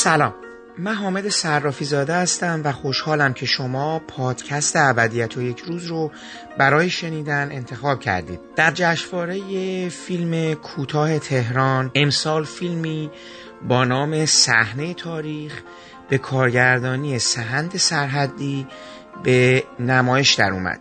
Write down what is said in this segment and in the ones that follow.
سلام. من حامد صرافی زاده هستم و خوشحالم که شما پادکست ابدیت و یک روز رو برای شنیدن انتخاب کردید. در جشنواره فیلم کوتاه تهران امسال فیلمی با نام صحنه تاریخ به کارگردانی سهند سرحدی به نمایش در اومد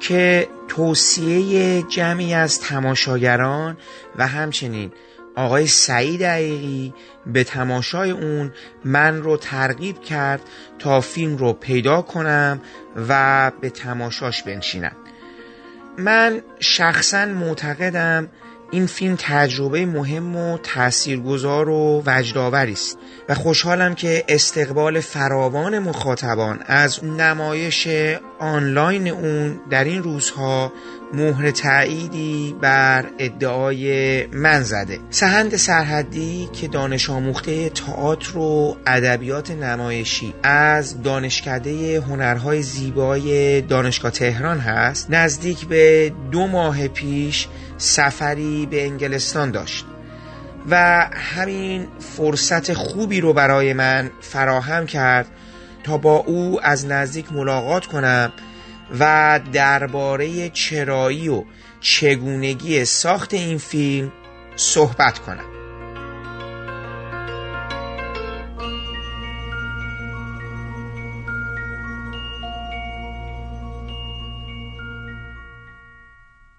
که توصیه جمعی از تماشاگران و همچنین آقای سعید عقیقی به تماشای اون من رو ترغیب کرد تا فیلم رو پیدا کنم و به تماشاش بنشینم. من شخصا معتقدم این فیلم تجربه مهم و تاثیرگذار و وجدآوری است و خوشحالم که استقبال فراوان مخاطبان از نمایش آنلاین اون در این روزها مهر تأییدی بر ادعای من زده. سهند سرحدی که دانش آموخته تئاتر و ادبیات نمایشی از دانشکده هنرهای زیبای دانشگاه تهران هست نزدیک به دو ماه پیش سفری به انگلستان داشت و همین فرصت خوبی رو برای من فراهم کرد تا با او از نزدیک ملاقات کنم و درباره چرایی و چگونگی ساخت این فیلم صحبت کنم.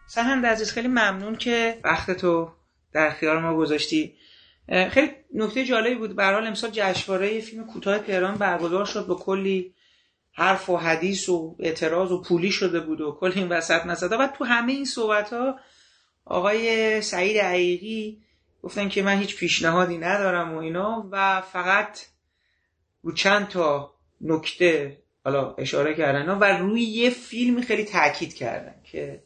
سهند عزیز خیلی ممنون که وقت تو در اختیار ما گذاشتی. خیلی نکته جالبی بود. به حال امسال جشنواره فیلم کوتاه تهران برگزار شد. با کلی حرف و حدیث و اعتراض و پولی شده بود و کل این وسط نزده. و تو همه این صحبت ها آقای سعید عقیقی گفتن که من هیچ پیشنهادی ندارم و اینا و فقط رو چند تا نکته حالا اشاره کردن و روی یه فیلم خیلی تاکید کردن که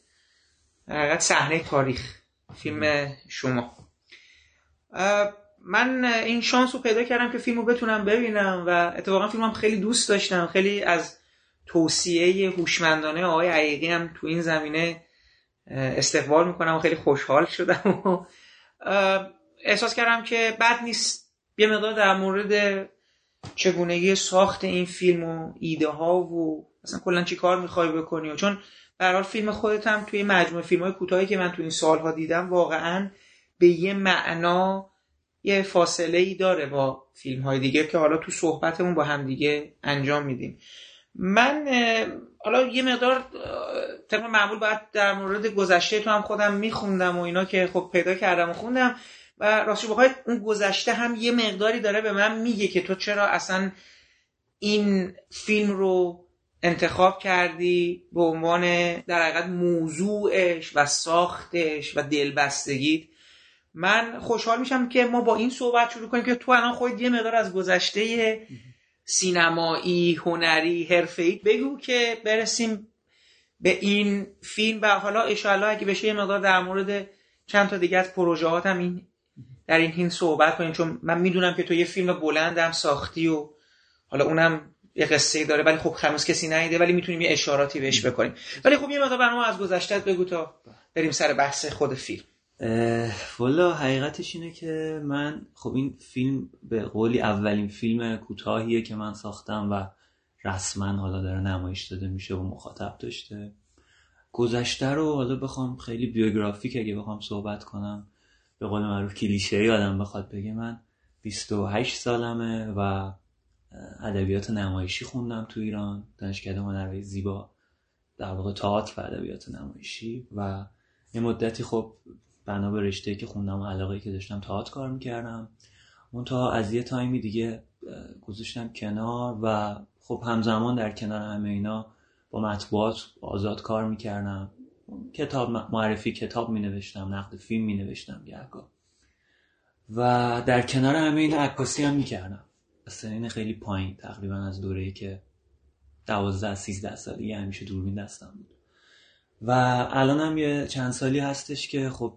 حقیقت صحنه تاریخ فیلم شما. من این شانس رو پیدا کردم که فیلم رو بتونم ببینم و اتفاقا فیلمم خیلی دوست داشتم. خیلی از توصیه هوشمندانه آقای عقیقی هم تو این زمینه استقبال می‌کنم و خیلی خوشحال شدم. و احساس کردم که بد نیست یه مقدار در مورد چگونگی ساخت این فیلم و ایده ها و اصلا کلا چی کار می‌خوای بکنی و چون به فیلم خودت هم توی مجموعه فیلم های کوتاهی که من تو این سالها دیدم واقعا به یه معنا یه فاصله ای داره با فیلم های دیگه که حالا تو صحبتمون با هم دیگه انجام میدیم. من حالا یه مقدار طبق معمول باید در مورد گذشته تو هم خودم میخوندم و اینا که خب پیدا کردم و خوندم و راستش بخواید اون گذشته هم یه مقداری داره به من میگه که تو چرا اصلا این فیلم رو انتخاب کردی به عنوان در حقیقت موضوعش و ساختش و دلبستگیت. من خوشحال میشم که ما با این صحبت شروع کنیم که تو الان خودت یه مقدار از گذشته سینمایی هنری حرفه‌ای بگو که برسیم به این فیلم و حالا اشاءالله اگه بشه یه مقدار در مورد چند تا دیگه از پروژه هم این در این هین صحبت کنیم چون من می‌دونم که تو یه فیلم بلندم ساختی و حالا اونم یه قصه داره ولی خب هنوز کسی نیده ولی می‌تونیم یه اشاراتی بهش بکنیم. ولی خب یه مقدار برنامه از گذشته بگو تا بریم سر بحث خود فیلم. والا حقیقتش اینه که من خب این فیلم به قولی اولین فیلم کوتاهیه که من ساختم و رسما حالا داره نمایش داده میشه و مخاطب داشته. گذشته رو حالا بخوام خیلی بیوگرافیک اگه بخوام صحبت کنم به قول معروف کلیشه یادم بخواد بگه. من 28 سالمه و ادبیات نمایشی خوندم تو ایران دانشکده هنرهای زیبا در واقع تئاتر و ادبیات نمایشی. و یه مدتی خب بنا به رشته که خوندم و علاقه که داشتم تئاتر کار می‌کردم. تا از یه تایمی دیگه گذاشتم کنار و خب همزمان در کنار همه اینا با مطبوعات آزاد کار می‌کردم. کتاب معرفی کتاب می نوشتم نقد فیلم می نوشتم و در کنار همه این عکاسی هم می‌کردم. سنین خیلی پایین تقریبا از دوره که دوازده سیزده سالی همیشه دوربین دستم بود. و الان هم یه چند سالی هستش که خب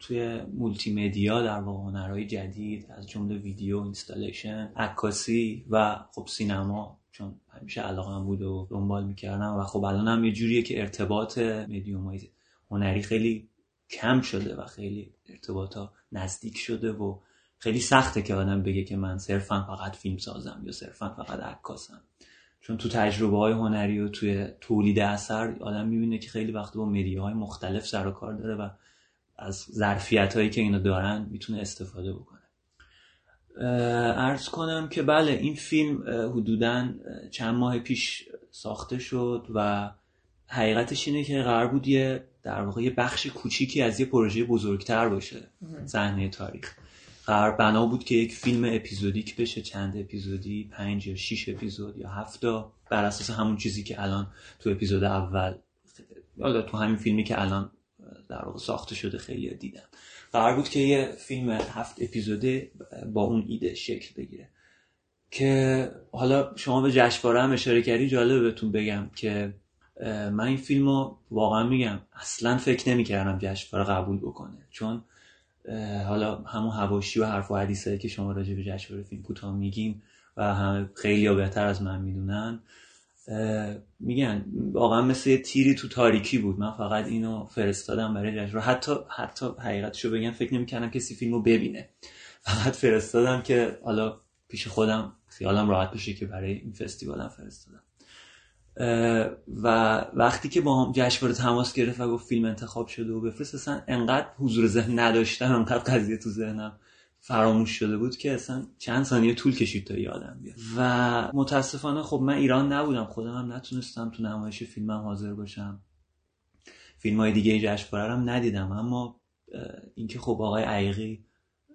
توی مولتی مدیا در واقع هنرهای جدید از جمله video installation عکاسی و خب سینما چون همیشه علاقه هم بود و دنبال می‌کردم و خب الان هم یه جوریه که ارتباط مدیوم های هنری خیلی کم شده و خیلی ارتباط ها نزدیک شده و خیلی سخته که آدم بگه که من صرفا فقط فیلم سازم یا صرفا فقط عکاسم. چون تو تجربه های هنری و توی تولید اثر آدم می‌بینه که خیلی وقت با های مختلف سر و کار داره و از ظرفیت هایی که اینو دارن می‌تونه استفاده بکنه. ارز کنم که بله این فیلم حدودا چند ماه پیش ساخته شد و حقیقتش اینه که قرار بود یه در واقع یه بخش کوچیکی از یه پروژه بزرگتر باشه صحنه تاریخ. قرار بنا بود که یک فیلم اپیزودیک بشه چند اپیزودی پنج یا شیش اپیزود یا هفتا بر اساس همون چیزی که الان تو اپیزود اول یا تو همین فیلمی که الان در واقع ساخته شده خیلی دیدن. قرار بود که یه فیلم هفت اپیزوده با اون ایده شکل بگیره. که حالا شما به جشنواره هم اشاره کردی جالبه بهتون بگم که من این فیلم رو واقعا میگم اصلا فکر نمی‌کردم جشنواره قبول بکنه. چون حالا همون هواشی و حرف و حدیثه که شما راجع به جشنواره فیلم کوتاه میگیم و همه خیلی بهتر از من می‌دونن. میگن واقعا مثل یه تیری تو تاریکی بود. من فقط اینو فرستادم برای جشنواره. حتی حتی حقیقتشو بگم فکر نمی‌کردم کسی فیلمو ببینه. فقط فرستادم که حالا پیش خودم خیالم راحت بشه که برای این فستیوالم فرستادم. و وقتی که با هم جشنواره تماس گرفت و گفت فیلم انتخاب شده و بفرست اصلا انقدر حضور ذهن نداشتم انقدر قضیه تو ذهنم فراموش شده بود که اصلا چند ثانیه طول کشید تا یادم بیاد. و متاسفانه خب من ایران نبودم خودم هم نتونستم تو نمایش فیلمم حاضر باشم. فیلم های دیگه جشنواره هم ندیدم اما اینکه خب آقای عیقی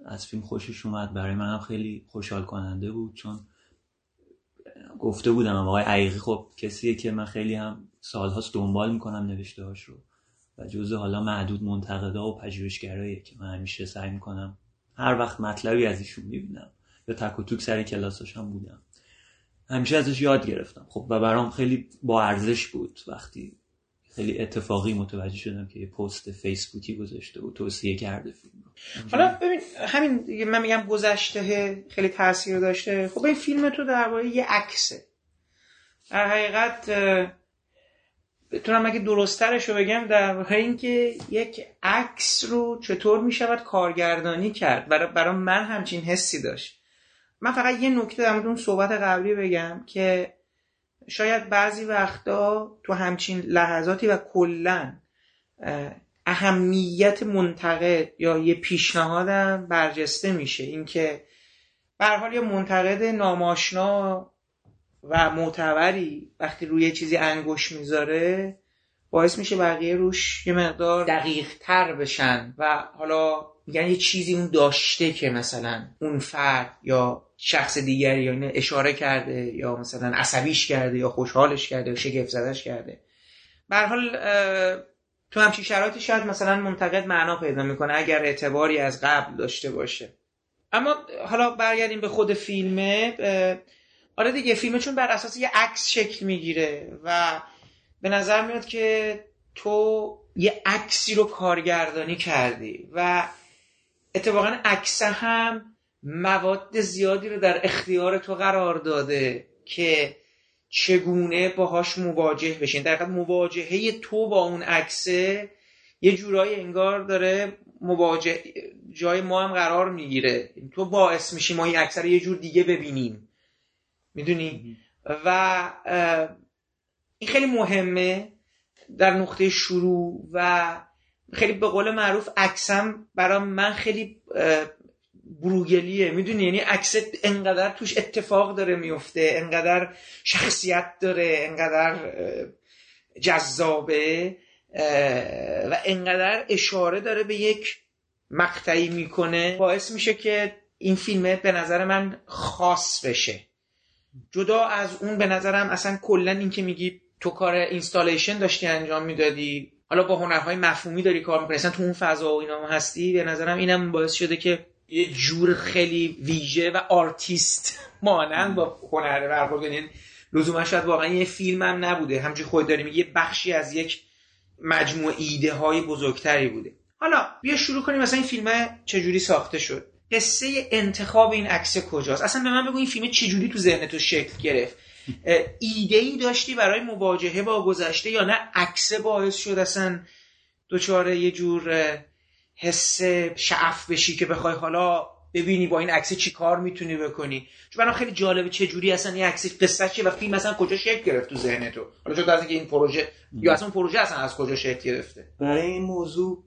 از فیلم خوشش اومد برای منم خیلی خوشحال کننده بود چون گفته بودم آقای عیقی خب کسیه که من خیلی هم سالهاست دنبال می‌کنم نوشته هاش رو. و جزء حالا معدود منتقدا و پژوهشگراییه که من همیشه سعی می‌کنم هر وقت مطلبی از ایشون می‌بینم یا تک و توک سر کلاساش هم بودم. همیشه ازش یاد گرفتم. خب و برام خیلی با ارزش بود وقتی خیلی اتفاقی متوجه شدم که یه پست فیسبوکی گذاشته و توصیه کرده. فیلم حالا ببین همین من میگم گذشته خیلی تاثیر داشته. خب این فیلم تو در واقع یه عکسه. در حقیقت بتونم اگه درسترش رو بگم در اینکه یک عکس رو چطور می‌شود کارگردانی کرد. برای برای من همچین حسی داشت. من فقط یه نکته در اون صحبت قبلی بگم که شاید بعضی وقتا تو همچین لحظاتی و کلا اهمیت منتقد یا یه پیشنهادم برجسته میشه. اینکه به حال یه منتقد ناماشنا و معتبری وقتی روی چیزی انگوش می‌ذاره باعث میشه بقیه روش یه مقدار دقیق تر بشن و حالا میگن یه چیزی اون داشته که مثلا اون فرد یا شخص دیگری یا اینو اشاره کرده یا مثلا عصبیش کرده یا خوشحالش کرده یا شگفت زدش کرده. به حال تو همچین شرایطی شاید مثلا منتقد معنا پیدا می‌کنه اگر اعتباری از قبل داشته باشه. اما حالا برگردیم به خود فیلمه آره دیگه فیلمه چون بر اساس یه عکس شکل می‌گیره و به نظر میاد که تو یه عکسی رو کارگردانی کردی و اتفاقا عکس هم مواد زیادی رو در اختیار تو قرار داده که چگونه باهاش مواجه بشین. در حقیقت مواجهه تو با اون عکسه یه جورایی انگار داره مواجه جای ما هم قرار می‌گیره. تو باعث میشی ما این رو یه جور دیگه ببینیم. می‌دونی؟ و این خیلی مهمه در نقطه شروع و خیلی به قول معروف عکسم برای من خیلی بروگلیه. می‌دونی؟ یعنی عکس انقدر توش اتفاق داره میفته انقدر شخصیت داره انقدر جذابه و انقدر اشاره داره به یک مقطعی می‌کنه. باعث میشه که این فیلمه به نظر من خاص بشه. جدا از اون به نظرم اصلا کلا این که میگی تو کار installation داشتی انجام می‌دادی حالا با هنرهای مفهومی داری کار می‌کنی اصلا تو اون فضا و اینا هستی به نظرم اینم باعث شده که یه جور خیلی ویژه و آرتیست مانند با هنر برخورد. کنید لزوما شاید واقعا یه فیلم هم نبوده. همجوری خود داریم یه بخشی از یک مجموع ایده های بزرگتری بوده. حالا بیا شروع کنیم. مثلا این فیلم چجوری ساخته شد؟ قصه انتخاب این عکس کجاست؟ اصلا به من بگو این فیلم چجوری تو ذهن تو شکل گرفت. ایده ای داشتی برای مواجهه با گذشته یا نه؟ عکس باعث شد اصلا دوچاره یه جور حس شعف بشی که بخوای حالا ببینی با این عکس چی کار می‌تونی بکنی. چون برام خیلی جالبه چه جوری اصلا این عکس قصه چیه و فیلم مثلا کجا شکل گرفت تو ذهن تو. حالا چون از این پروژه یا اصلا پروژه اصلا از کجا شکل گرفته. برای این موضوع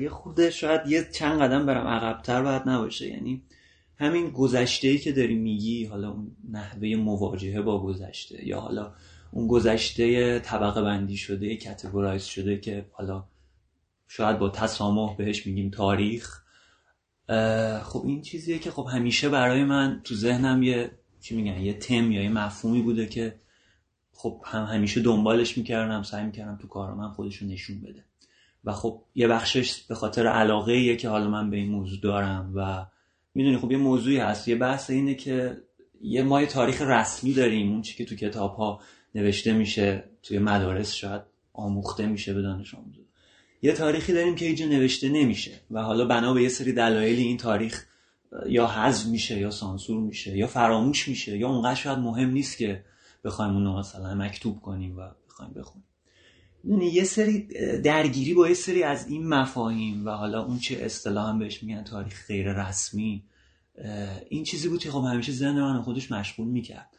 یه خود شاید یه چند قدم برم عقبتر باید نباشه. یعنی همین گذشته ای که داری میگی حالا اون نحوه مواجهه با گذشته یا حالا اون گذشته طبقه بندی شده کتگورایز شده که حالا شاید با تسامح بهش میگیم تاریخ. خب این چیزیه که خب همیشه برای من تو ذهنم یه چی میگن یه تم یا یه مفهومی بوده که خب هم همیشه دنبالش می‌کردم سعی می‌کردم تو کار من خودشو نشون بده. و خب یه بخشش به خاطر علاقه ایه که حالا من به این موضوع دارم و می‌دونی خب یه موضوعی هست. یه بحث اینه که یه ما یه تاریخ رسمی داریم. اون چی که تو کتاب ها نوشته میشه توی مدارس شاید آموخته میشه به دانش آموزا یه تاریخی داریم که اینجا نوشته نمیشه و حالا بنا به یه سری دلایلی این تاریخ یا حذف میشه یا سانسور میشه یا فراموش میشه یا اونقدر شاید مهم نیست که بخوایم اونو مثلا مکتوب کنیم و بخوایم بخونیم. یعنی یه سری درگیری با یه سری از این مفاهیم و حالا اون چه اصطلاح هم بهش میگن تاریخ غیر رسمی این چیزی بود که خب همیشه ذهن من خودش مشغول می‌کرد.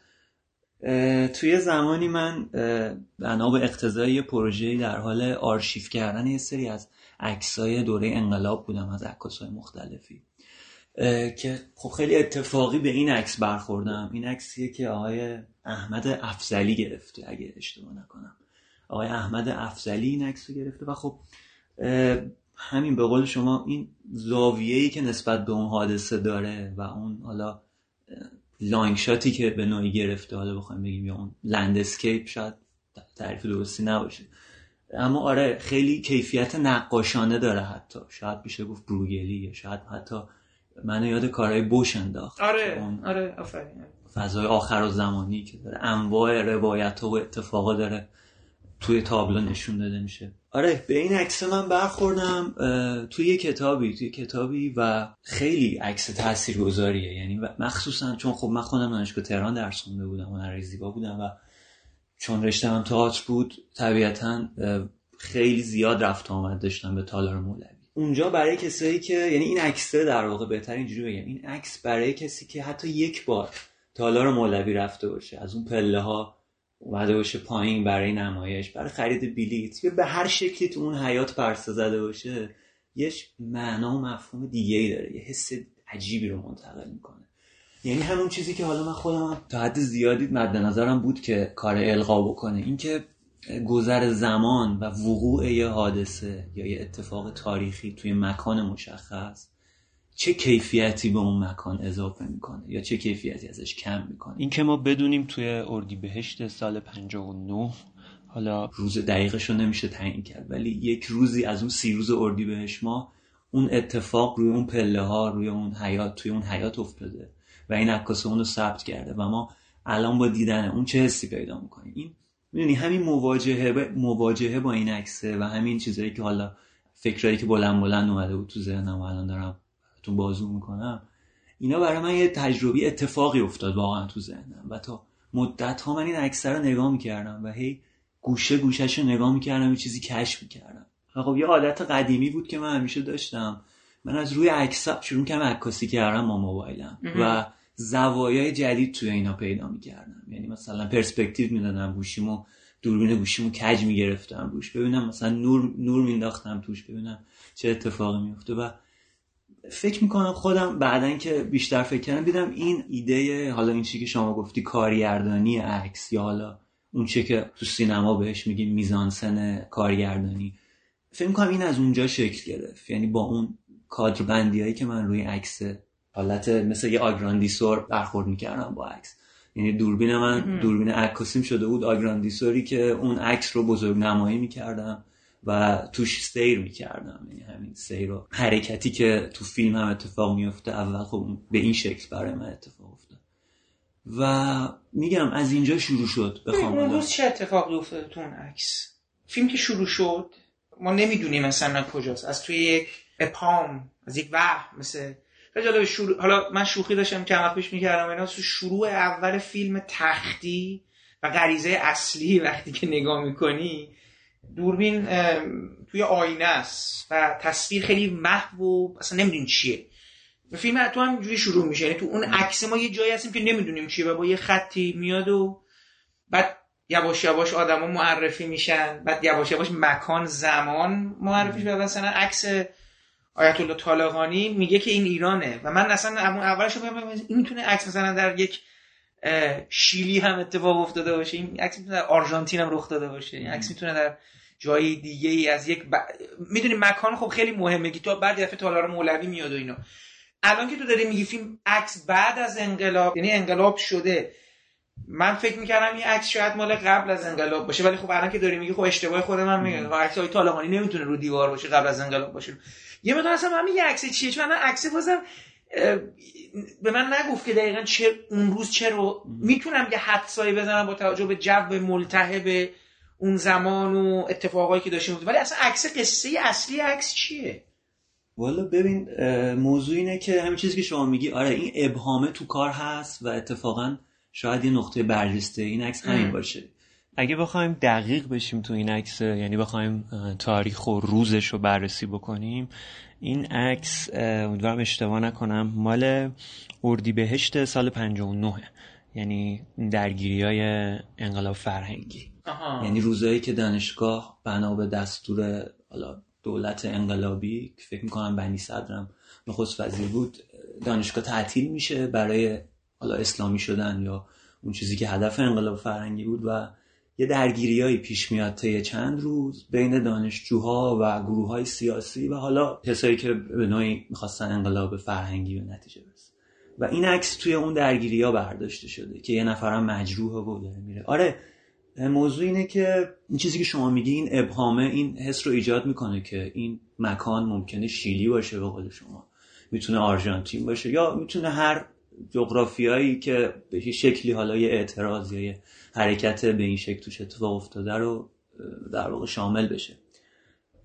توی زمانی من بنا به اقتضای پروژه در حال آرشیف کردن یه سری از عکسای دوره انقلاب بودم از عکاسای مختلفی. که خب خیلی اتفاقی به این عکس برخوردم. این عکسیه که آقای احمد افزلی گرفته اگه اشتباه نکنم. آقای احمد افزلی این عکس گرفته و خب همین به قول شما این زاویه‌ای که نسبت به اون حادثه داره و اون حالا لانگ شاتی که به نوعی گرفته حالا بخوایم بگیم یا اون لندسکیپ شاید تعریف درستی نباشه. اما آره خیلی کیفیت نقاشانه داره حتی. شاید بشه گفت بروگلی شاید حتی منو یاد کارهای بوش انداخت. آره آره آفرین. فضای آخر و زمانی که داره انواع روایت و اتفاقا داره توی تابلو نشون داده میشه. آره به این عکس من برخوردم توی یه کتابی توی کتابی و خیلی عکس تاثیرگذاریه. یعنی مخصوصا چون خب من خودم دانشگاه تهران درس خونده بودم هنر زیبا بودم و چون رشته هم تئاتر بود طبیعتا خیلی زیاد رفت آمد داشتم به تالار مولوی. اونجا برای کسایی که یعنی این عکس در واقع بهتر اینجوری بگم این عکس برای کسی که حتی یک بار تالار مولوی رفته باشه از اون پله ها اومده باشه پایین برای نمایش برای خرید بلیت. یا به هر شکلی تو اون حیات پرسه زده باشه یه معنا و مفهوم دیگه ای داره یه حس عجیبی رو منتقل می‌کنه. یعنی همون چیزی که حالا من خودم تا حد زیادی مد نظرم بود که کار القا بکنه. اینکه گذر زمان و وقوع یه حادثه یا یه اتفاق تاریخی توی مکان مشخص چه کیفیتی به اون مکان اضافه می‌کنه یا چه کیفیتی ازش کم می‌کنه؟ این که ما بدونیم توی اردیبهشت سال 59 حالا روز دقیقش رو نمیشه تعیین کرد ولی یک روزی از اون سی روز اردیبهشت ما اون اتفاق روی اون پله ها روی اون حیات توی اون حیات افتاده و این عکاس اون رو ثبت کرده و ما الان با دیدن اون چه حسی پیدا می‌کنیم؟ این می‌دونی همین مواجهه با مواجهه با این عکسه و همین چیزایی که حالا فکرایی که بلند بلند اومده بود تو ذهنم الان دارم تو بازو می‌کنم. اینا برای من یه تجربی اتفاقی افتاد واقعا تو ذهنم. و تا مدت ها من این عکس رو نگاه می‌کردم و هی گوشه گوشش رو نگاه می‌کردم یه چیزی کشف می‌کردم. و خب یه عادت قدیمی بود که من همیشه داشتم. من از روی عکس شروع کردم عکاسی کردم با موبایلم. و زوایای جدید توی اینا پیدا می‌کردم. یعنی مثلا پرسپکتیو می‌دادم گوشیمو دوربین گوشیمو کج می‌گرفتم روش. ببینم مثلا نور نور مینداختم توش ببینم چه اتفاقی میفته و فکر می‌کنم خودم بعدا که بیشتر فکر کردم دیدم این ایده حالا این چی که شما گفتی کارگردانی عکس یا حالا اون چی که تو سینما بهش میگیم میزانسن کارگردانی. فکر می‌کنم این از اونجا شکل گرفت. یعنی با اون کادر بندی هایی که من روی عکس حالت مثل یه آگراندیسور برخورد می‌کردم با عکس. یعنی دوربین من دوربین عکاسیم شده بود آگراندیسوری که اون عکس رو بزرگ نمایی می‌کردم. و توش سیر می‌کردم. یعنی همین سیر و حرکتی که تو فیلم هم اتفاق میفته اول خب به این شکل برای من اتفاق افتاد. و میگم از اینجا شروع شد بخوام اون روز چه اتفاقی افتاد تو اون عکس؟ فیلم که شروع شد ما نمی‌دونیم مثلا کجاست. از توی یک اپام از یک وهم مثل جالب شروع... حالا من شوخی داشتم که هم پیش می‌کردم اینا تو شروع اول فیلم تختی و غریزه اصلی وقتی که نگاه می‌کنی دوربین توی آینه است و تصویر خیلی محو و اصلا نمی‌دونی چیه. فیلم تو هم جوری شروع میشه یعنی تو اون عکس ما یه جایی هستیم که نمی‌دونیم چیه و با یه خطی میاد و بعد یواش یواش آدما معرفی میشن بعد یواش یواش مکان زمان معرفی شده مثلا عکس آیت الله طالقانی میگه که این ایرانه و من اصلا اولش این می‌تونه عکس مثلا در یک شیلی هم اتفاق افتاده باشه. این عکس می‌تونه در آرژانتین هم رخ داده باشه. این عکس می‌تونه در جای دیگه ای از یک ب... می‌دونی مکان خب خیلی مهمه که تو بعد دفعه تالار مولوی میاد و اینا. الان که تو داری میگی فیلم عکس بعد از انقلاب یعنی انقلاب شده. من فکر می‌کردم این عکس شاید مال قبل از انقلاب باشه ولی خب الان که داری میگی خب اشتباه خود من میگه عکس های طالقانی نمی‌تونه رو دیوار باشه قبل از انقلاب باشه. یه مقدار اصلا من میگه عکس چیه؟ چون من عکس بازم به من نگفت که دقیقا چه اون روز چه رو می‌تونم یه حدسایی بزنم با توجه به جو ملتهب اون زمان و اتفاقایی که داشته ولی اصلا عکس قصه اصلی عکس چیه؟ والا ببین موضوع اینه که همین چیزی که شما میگی آره این ابهامه تو کار هست و اتفاقا شاید یه نقطه برجسته. این عکس همین باشه. اگه بخوایم دقیق بشیم تو این عکس یعنی بخوایم تاریخ و روزش رو بررسی بکنیم این عکس امیدوارم اشتباه نکنم مال اردیبهشت سال 59 یعنی درگیری های انقلاب فرهنگی آها. یعنی روزایی که دانشگاه بنا به دستور حالا دولت انقلابی که فکر می‌کنم بنی صدرم نخست وزیر بود دانشگاه تعطیل میشه برای حالا اسلامی شدن یا اون چیزی که هدف انقلاب فرهنگی بود و یه درگیریایی پیش میاد طی چند روز بین دانشجوها و گروه های سیاسی و حالا کسایی که به نوعی می‌خواستن انقلاب فرهنگی به نتیجه برسه. و این عکس توی اون درگیری ها برداشته شده که یه نفرم مجروحه و داره میره. آره موضوع اینه که این چیزی که شما میگی این ابهامه این حس رو ایجاد می‌کنه که این مکان ممکنه شیلی باشه به قول شما. می‌تونه آرژانتین باشه یا می‌تونه هر جغرافیایی که به شکلی حالا یه اعتراض یا یه حرکت به این شکل توش اتفاق افتاده رو در واقع شامل بشه.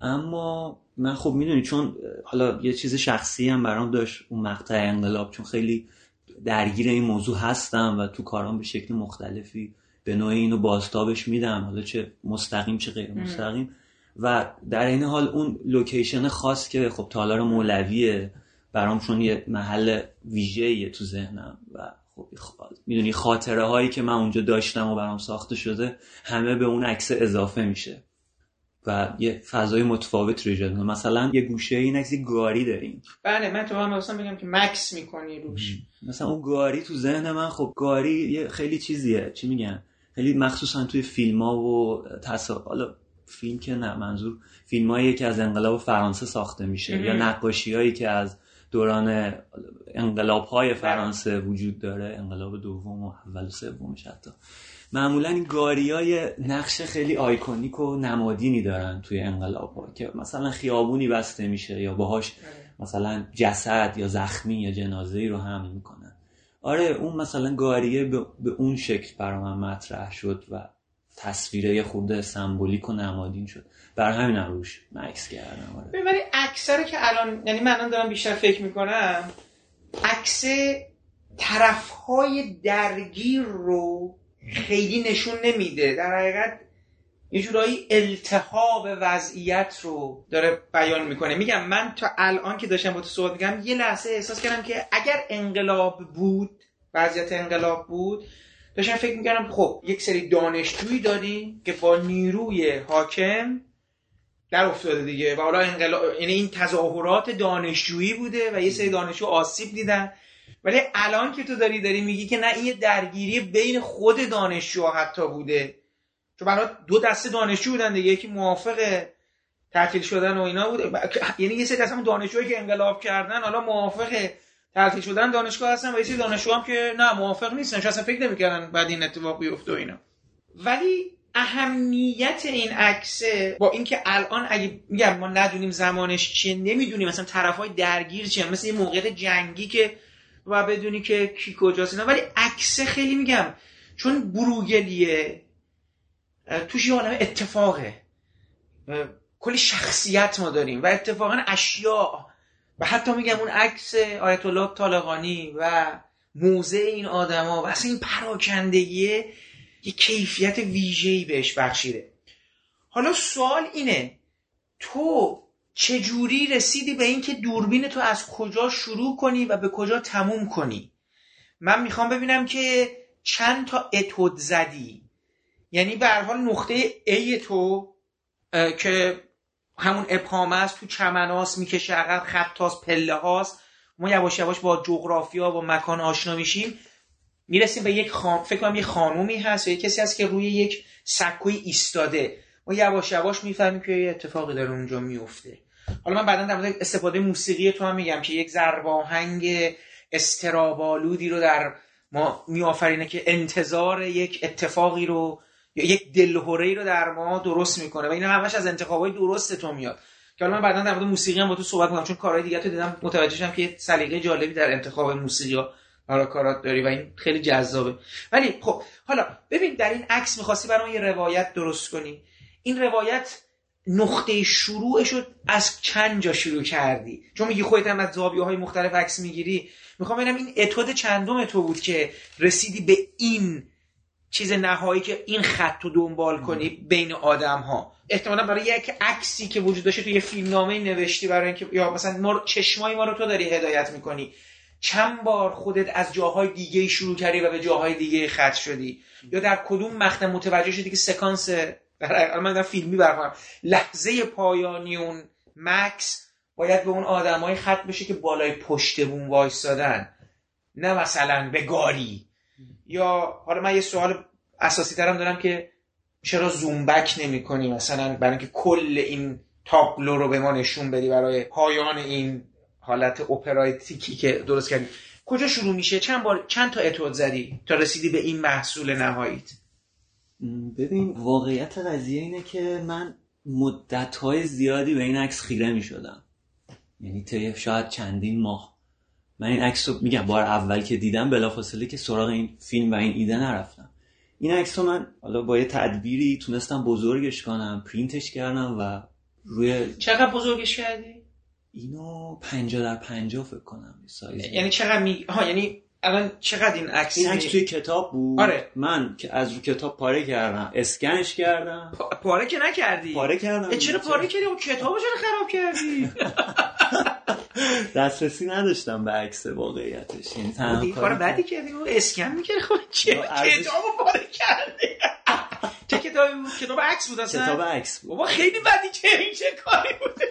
اما من خب می‌دونی چون حالا یه چیز شخصی هم برام داشت اون مقطع انقلاب چون خیلی درگیر این موضوع هستم و تو کارام به شکل مختلفی به نوعی اینو بازتابش میدم. حالا چه مستقیم چه غیر مستقیم. و در این حال اون لوکیشن خاص که خب تالار مولویه برام چون یه محل ویژه‌ایه تو ذهنم و می‌دونی خاطره هایی که من اونجا داشتم و برام ساخته شده همه به اون عکس اضافه میشه و یه فضای متفاوت رو ایجاد مثلا یه گوشه این عکس گاری داریم. بله من تو هم مثلا بگم که مکس می‌کنی روش. مثلا اون گاری تو ذهن من خب گاری یه خیلی چیزیه. چی میگن؟ خیلی مخصوصا توی فیلم ها و تصا... حالا فیلم که نه منظور فیلم هایی که از انقلاب فرانسه ساخته میشه یا نقاشی هایی که از دوران انقلاب های فرانسه وجود داره انقلاب دوم و اول و سومش حتی. معمولا این گاری های نقش خیلی آیکونیک و نمادینی دارن توی انقلاب ها که مثلا خیابونی بسته میشه یا باهاش مثلا جسد یا زخمی یا جنازه رو حمل می‌کنن. آره اون مثلا گاریه به اون شکل برای من مطرح شد و تصویره خورده سمبولیک و نمادین شد. بر همین هم روش مکس کردم آره. ولی اکثر که الان یعنی من دارم بیشتر فکر می‌کنم عکس طرفهای درگیر رو خیلی نشون نمیده. در حقیقت یه جورایی التهاب وضعیت رو داره بیان می‌کنه. میگم من تا الان که داشتم با تو صحبت میگم یه لحظه احساس کردم که اگر انقلاب بود وضعیت انقلاب بود داشتم فکر می‌کردم خب یک سری دانشجویی داریم که با نیروی حاکم در افتاده دیگه و حالا انقلاب یعنی این تظاهرات دانشجویی بوده و یه سری دانشجو آسیب دیدن. ولی الان که تو داری داری میگی که نه این درگیری بین خود دانشجو حتی بوده. چون برای دو دسته دانشجو بودن دیگه یکی موافق تعطیل شدن و اینا بوده. یعنی یه سری اصلا دانشجویی که انقلاب کردن حالا موافق تعطیل شدن دانشگاه هستن و یه سری دانشجو هم که نه موافق نیستن. اصلا فکر نمی‌کردن بعد این اتفاق بیفته و اینا. ولی اهمیت این عکسه با اینکه الان اگه میگم ما ندونیم زمانش چیه نمی‌دونیم مثلا طرفای درگیر چیه. مثل یه موقع جنگی که و بدونی که کی کجاست اینا. ولی عکسه خیلی میگم چون بروگلیه توش یه عالم اتفاقه. کلی شخصیت ما داریم و اتفاقا اشیاء. و حتی میگم اون عکس آیت الله طالقانی و موزه این آدما و اصلا این پراکندگیه یه کیفیت ویژه‌ای بهش بخشیده. حالا سوال اینه تو چجوری رسیدی به اینکه دوربین تو از کجا شروع کنی و به کجا تموم کنی؟ من می‌خوام ببینم که چند تا اتود زدی. یعنی به هر حال نقطه A تو که همون ابهام است تو چمناس می‌کشه عقب خطاس پله هاست. ما یواش یواش با جغرافیا با مکان آشنا میشیم. می‌رسیم به یک خان... فکر کنم یه خانومی هست یا کسی هست که روی یک سکوی ایستاده. ما یواش یواش می‌فهمیم که یه اتفاقی داره اونجا میفته حالا من بعدا در مورد استفاده موسیقی تو هم میگم که یک ضرباهنگ استرابالودی رو در ما میآفرینه که انتظار یک اتفاقی رو یا یک دلهوره رو در ما درست می‌کنه و این همش از انتخابای درست تو میاد. که حالا من بعدا در مورد موسیقی هم با تو صحبت کنم چون کارهای دیگه تو دیدم متوجه شدم که سلیقه جالبی در انتخاب موسیقی ها کارات داری و این خیلی جذابه. ولی خب حالا ببین در این عکس می‌خواستی برای یه روایت درست کنی. این روایت نقطه شروعش رو از چند جا شروع کردی؟ چون میگی خودت هم از زاویه های مختلف عکس می‌گیری. می‌خوام ببینم این اتود چندم تو بود که رسیدی به این چیز نهایی که این خط رو دنبال کنی بین آدم ها احتمالا برای یک عکسی که وجود داشته تو یه فیلمنامه نوشتی برای اینکه یا مثلا ما چشمای ما رو تو داری هدایت می‌کنی. چند بار خودت از جاهای دیگه شروع کردی و به جاهای دیگه خط شدی. یا در کدوم مقطع متوجه شدی که سکانس در من در فیلمی برخورم لحظه پایانی اون مکس باید به اون آدمای خط بشه که بالای پشت بوم وایستادن. نه مثلا به گاری. یا حالا من یه سوال اساسی ترم دارم که چرا زومبک نمی کنی؟ مثلا برای اینکه کل این تابلو رو به ما نشون بدی برای پایان این حالت اپراتیکی که درست کردی. کجا شروع میشه؟ چند بار چند تا اتود زدی تا رسیدی به این محصول نهاییت؟ ببین واقعیت قضیه اینه که من مدت زیادی به این عکس خیره می شدم یعنی طی شاید چندین ماه. من این عکس رو میگم بار اول که دیدم بلافاصله که سراغ این فیلم و این ایده نرفتم. این عکس رو من حالا با یه تدبیری تونستم بزرگش کنم پرینتش کردم و روی چقدر بزرگش کردی؟ اینو پنجا در پنجا فکر کنم سایز. یعنی چقدر می ها یعنی الان چقدر این عکس این عکس توی کتاب بود. آره. من که از رو کتاب پاره کردم اسکنش کردم. پا... پاره که نکردی؟ پاره کردم. چرا پاره کردی؟ اون کتابو چرا خراب کردی؟ دسترسی نداشتم به عکس واقعیتش. یعنی تنها این کار بدی کردی اون اسکن می‌کردی خب چه کتابو پاره کردی؟ چه کتابی بود؟ کتاب عکس بود اصلا؟ کتاب عکس بود. بابا خیلی بدی که این چه کاری بود.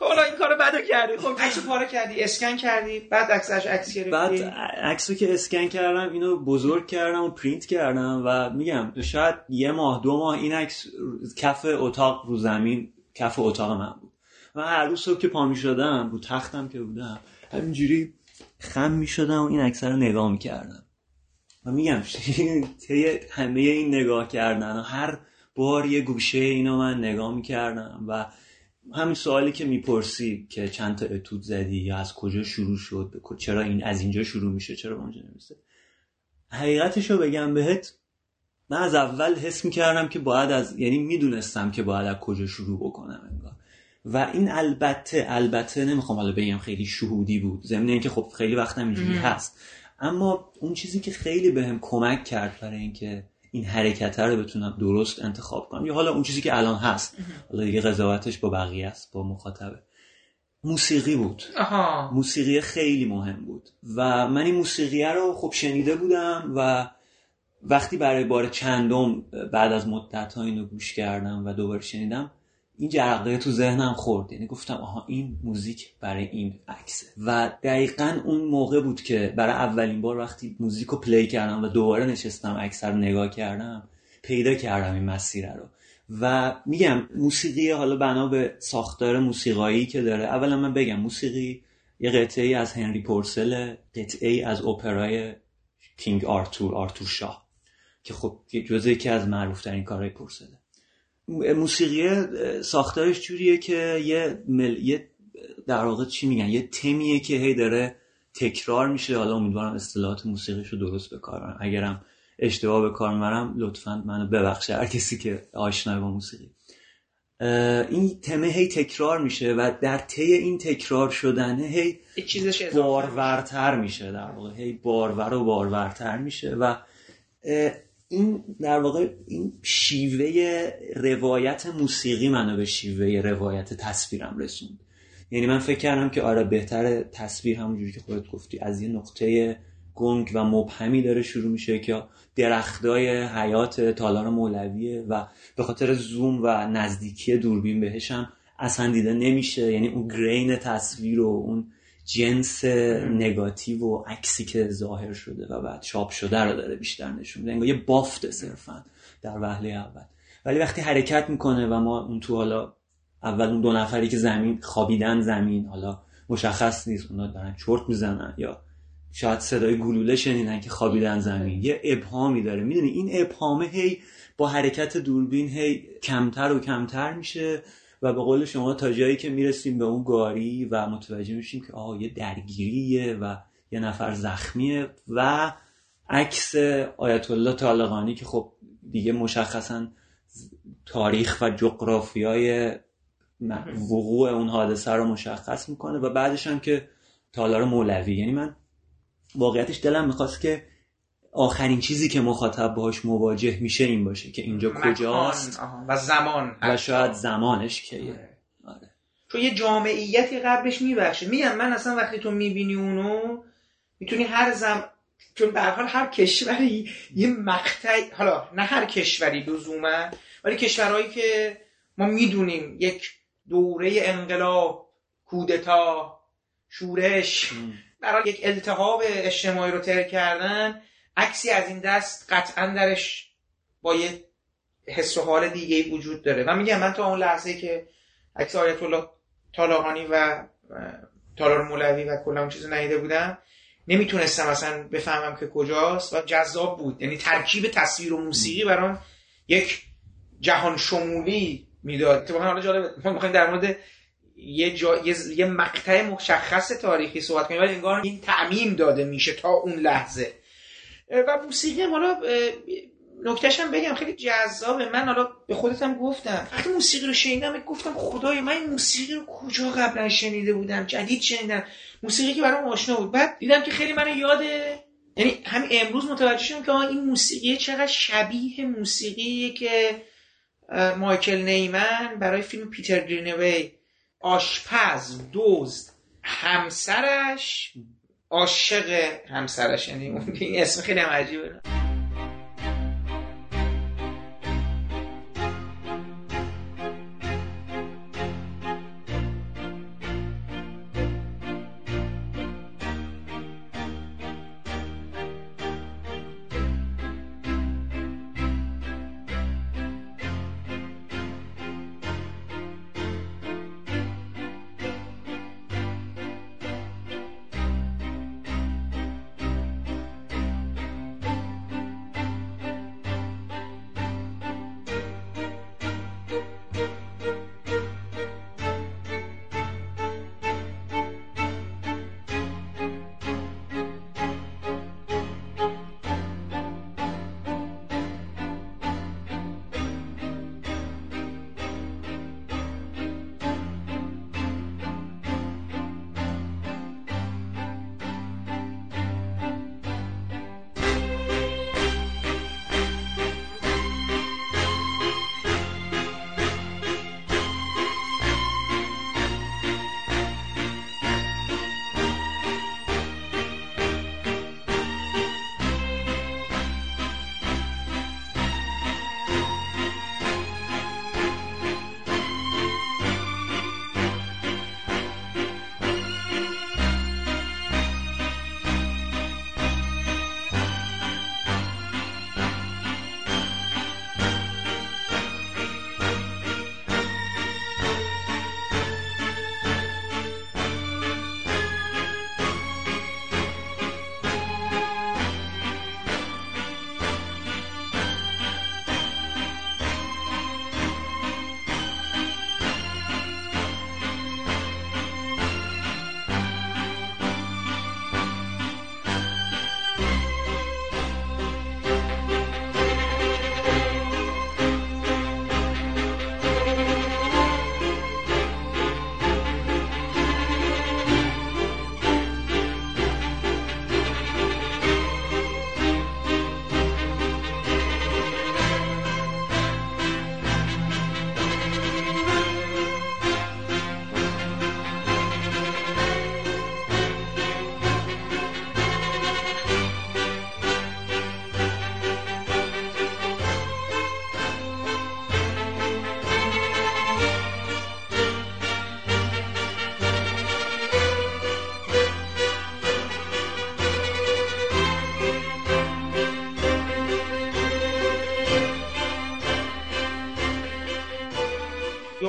حالا این کارو بعدو کردی. خب عکسو پاره کردی اسکن کردی بعد عکسش عکس گرفتی. بعد عکسو که اسکن کردم اینو بزرگ کردم و پرینت کردم و میگم شاید یه ماه دو ماه این عکس کف اتاق رو زمین کف اتاق من بود. و هر روز صبح که پا می‌شدم رو تختم که بودم همینجوری خم می‌شدم و این عکس رو نگاه می‌کردم و میگم طی همه این نگاه کردن و هر بار یه گوشه اینو من نگاه می‌کردم و همین سوالی که می‌پرسی که چند تا اتود زدی یا از کجا شروع شد چرا این از اینجا شروع میشه چرا اونجا نمیشه حقیقتش رو بگم بهت من از اول حس می‌کردم که باید از یعنی می‌دونستم که باید از کجا شروع بکنم. و این البته البته نمی‌خوام حالا بگم خیلی شهودی بود ضمن اینکه خب خیلی وقتم اینجوری هست. اما اون چیزی که خیلی بهم به کمک کرد برای اینکه این حرکت رو بتونم درست انتخاب کنم یا حالا اون چیزی که الان هست حالا دیگه قضاوتش با بقیه است با مخاطبه. موسیقی بود. آها. موسیقی خیلی مهم بود. و من این موسیقی رو خب شنیده بودم و وقتی برای بار چندم بعد از مدت ها اینو گوش کردم و دوباره شنیدم این جرقه تو ذهنم خورد. یعنی گفتم آها این موزیک برای این عکسه. و دقیقا اون موقع بود که برای اولین بار وقتی موزیک رو پلی کردم و دوباره نشستم رو نگاه کردم پیدا کردم این مسیر رو. و میگم موسیقی حالا بنا به ساختار موسیقایی که داره اولا من بگم موسیقی یه قطعه ای از هنری پورسل قطعه ای از اپرای کینگ آرتور آرتور شاه که خب جزء یکی از معروف ترین کارهای پورسله. موسیقی ساختارش جوریه که یه, مل... یه در واقع چی میگن یه تمیه که هی داره تکرار میشه. حالا امیدوارم اصطلاحات موسیقیش رو درست بکارم اگرم اشتباه به کار می‌برم لطفا منو ببخشه هر کسی که آشنای با موسیقی. این تمه هی تکرار میشه و در طی این تکرار شدن هی بارورتر میشه در واقع. هی بارور و بارورتر میشه و این در واقع این شیوه روایت موسیقی منو به شیوه روایت تصویرم رسوند. یعنی من فکر کردم که آره بهتر تصویر همونجوری که خودت گفتی. از یه نقطه گنگ و مبهمی داره شروع میشه که درختای حیات تالار مولویه و به خاطر زوم و نزدیکی دوربین بهشم اصلا دیده نمیشه. یعنی اون گرین تصویر و اون جنس نگاتیو و عکسی که ظاهر شده و بعد چاپ شده رو داره بیشتر نشون میده. یه بافت صرفا در وهله اول. ولی وقتی حرکت می‌کنه و ما اون تو حالا اول اون دو نفری که زمین خوابیدن زمین حالا مشخص نیست اونا دارن چرت می‌زنن یا شاید صدای گلوله شنیدن که خوابیدن زمین. یه ابهامی داره. می‌دونی؟ این ابهامه هی با حرکت دوربین هی کمتر و کمتر میشه. و به قول شما تا جایی که می‌رسیم به اون گاری و متوجه میشیم که آه یه درگیریه و یه نفر زخمیه و عکس آیت الله طالقانی که خب دیگه مشخصا تاریخ و جغرافیای وقوع اون حادثه رو مشخص می‌کنه و بعدش هم که تالار مولوی. یعنی من واقعیتش دلم می‌خواست که آخرین چیزی که مخاطب باهاش مواجه میشه این باشه که اینجا کجاست و زمان. و شاید زمانش کیه. آره. آره. چون یه جامعیتی قبلش میبخشه. میگم من اصلا وقتی تو می‌بینی اونو می‌تونی هر زم چون به حال هر کشوری یه مقطع حالا نه هر کشوری لزوما ولی کشورهایی که ما می‌دونیم یک دوره انقلاب کودتا شورش برای یک التهاب اجتماعی رو تر کردن عکسی از این دست قطعا درش با یه حس و حال دیگه وجود داره. و میگم من تا اون لحظه که عکس آیت الله طالقانی و تالار مولوی و کلا اون چیزو ندیده بودم نمی‌تونستم اصلا بفهمم که کجاست و جذاب بود. یعنی ترکیب تصویر و موسیقی برام یک جهان شمولی می‌داد. اتفاقا حالا جالب می‌خوایم در مورد یه, جا... یه... یه مقطع مشخص تاریخی صحبت کنیم ولی انگار این تعمیم داده میشه تا اون لحظه. و موسیقی هم حالا نکتهش هم بگم خیلی جذابه. من حالا به خودتم گفتم وقتی موسیقی رو شنیدم گفتم خدای من این موسیقی رو کجا قبلا شنیده بودم؟ جدید شنیدم. موسیقی که برام آشنا بود. بعد دیدم که خیلی من یاد یعنی همین امروز متوجه شدم که این موسیقی چقدر شبیه موسیقی که مایکل نیمن برای فیلم پیتر گرینوی آشپز دزد همسرش عاشق همسرش یعنی این اسم خیلی هم عجیبه.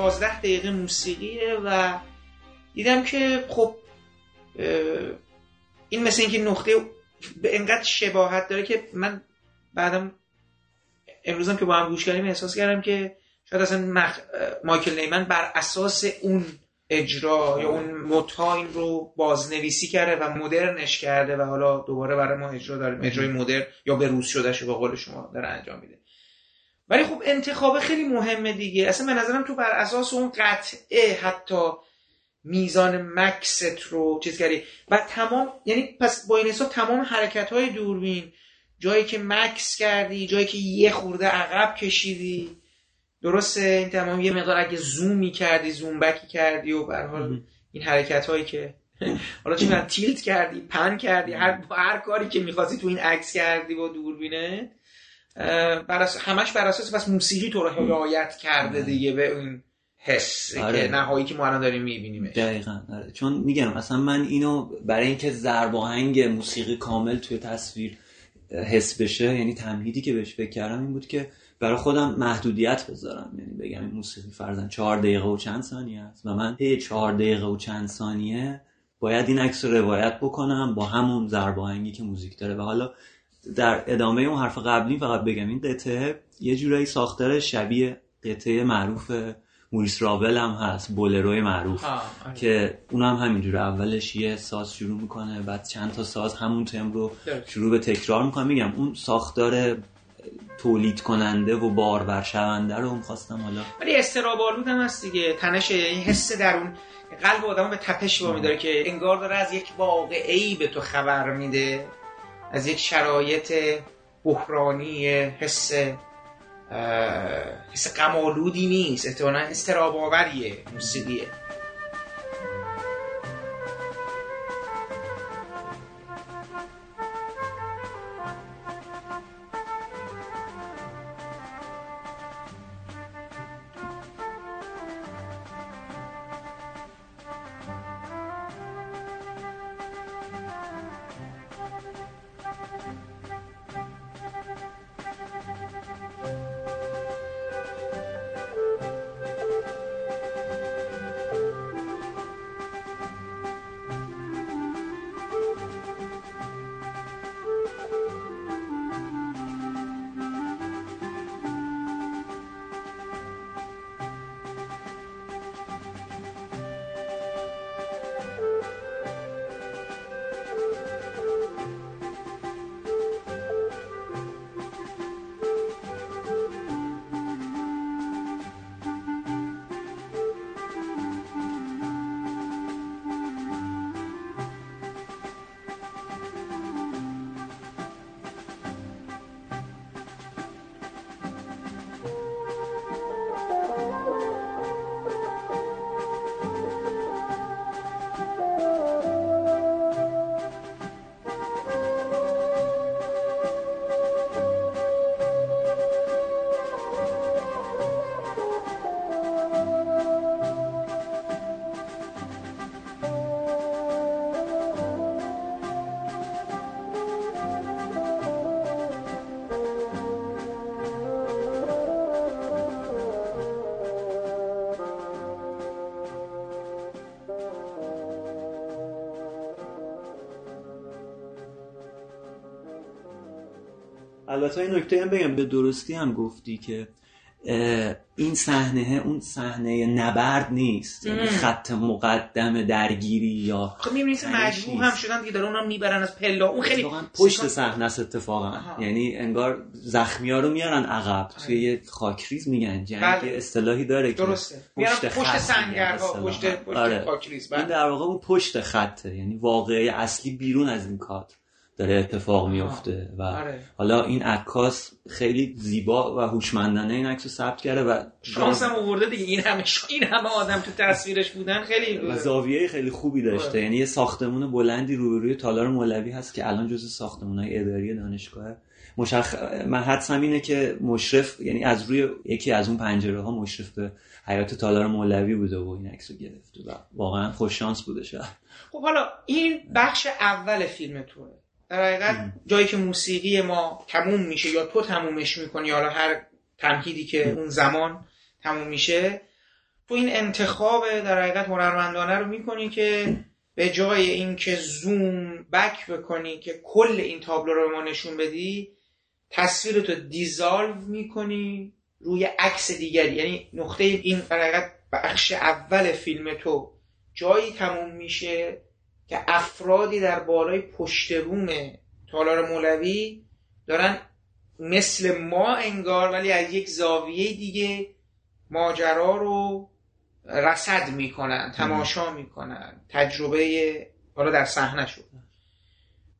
یازده دقیقه موسیقیه و دیدم که خب این مثل اینکه نقطه به انقدر شباهت داره که من بعدم امروزم که با هم گوش کردیم احساس کردم که شاید اصلا مخ... مایکل نیمن بر اساس اون اجرا یا اون موتا این رو بازنویسی کرده و مدرنش کرده و حالا دوباره برای ما اجرا داریم اجرای مدرن یا به روز شده شو به قول شما داره انجام میده. ولی خب انتخاب خیلی مهمه دیگه. اصلا به نظرم تو بر اساس اون قطعه حتی میزان مکست رو چیز کردی. و تمام یعنی پس با این حساب تمام حرکت های دوربین جایی که مکس کردی جایی که یه خورده عقب کشیدی. درسته؟ این تمام یه مقدار اگه زومی کردی زوم بکی کردی و به حال این حرکت هایی که حالا چی تیلت کردی پن کردی هر هر کاری که می‌خواستی تو این عکس کردی با دوربینه برس... همش بر اساس پس موسیقی تو رو هدایت کرده دیگه به این حس آره. که نهایی که ما الان داریم می‌بینیم دقیقا آره. چون میگم مثلا من اینو برای اینکه ضرب آهنگ موسیقی کامل توی تصویر حس بشه یعنی تمهیدی که بهش فکر کردم این بود که برای خودم محدودیت بذارم یعنی بگم این موسیقی فرزن چهار دقیقه و چند ثانیه است و من طی چهار دقیقه و چند ثانیه باید این عکس رو روایت بکنم با همون ضرب آهنگی که موزیک داره و حالا در ادامه اون حرف قبلی فقط بگم این قطعه یه جورایی ساختار شبیه قطعه معروف موریس رابل هم هست بولروی معروف آره. که اونم هم همینجور اولش یه ساز شروع می‌کنه بعد چند تا ساز همون تم رو شروع به تکرار می‌کنه. میگم اون ساختار تولید کننده و بارور شونده رو می‌خواستم حالا ولی استرابالود هم هست دیگه. تنش این حس درون قلب آدم به تپش با میداره که انگار داره از یک واقعی به تو خبر میده. از یک شرایط بحرانی حس حس قمالودی نیست. احتمالا استراباوریه موسیقیه. البته این نکته هم بگم به درستی هم گفتی که این صحنه اون صحنه نبرد نیست یعنی خط مقدم درگیری یا خب می‌بینید مجبور هم شدن دیگه دارن اونم می‌برن از پلا اون خیلی پشت صحنه است اتفاقا. یعنی انگار زخمی ها رو میارن عقب توی آره. یه خاکریز میگن جنگ بله. اصطلاحی داره که درسته. پشت, پشت سنگرها پشت, پشت آره. خاکریز این در واقع اون پشت خطه یعنی واقعی اصلی بیرون از این کادر. داره اتفاق میفته و آره. حالا این عکاس خیلی زیبا و هوشمندانه این عکس رو ثبت کرده و شانس هم آورده دیگه. این همه این همه آدم تو تصویرش بودن خیلی و زاویه خیلی خوبی داشته. آره. یعنی یه ساختمون بلندی روبروی تالار مولوی هست که الان جزو ساختمان‌های اداری دانشگاه. مشخ... من حدسم اینه که مشرف یعنی از روی یکی از اون پنجره ها مشرف به حیات تالار مولوی بوده و این عکس رو گرفته و واقعا خوش شانس بوده شاید. خب حالا این بخش اول فیلم توه. در حقیقت جایی که موسیقی ما تموم میشه یا تو تمومش می‌کنی حالا هر تمهیدی که اون زمان تموم میشه تو این انتخاب در حقیقت هنرمندانه رو می‌کنی که به جای اینکه زوم بک بکنی که کل این تابلو رو به ما نشون بدی تصویر تو دیزالو می‌کنی روی عکس دیگری. یعنی نقطه این در بخش اول فیلم تو جایی تموم میشه که افرادی در بالای پشت روم تالار مولوی دارن مثل ما انگار ولی از یک زاویه دیگه ماجرا رو رصد می‌کنن تماشا می‌کنن تجربه حالا در صحنه شد.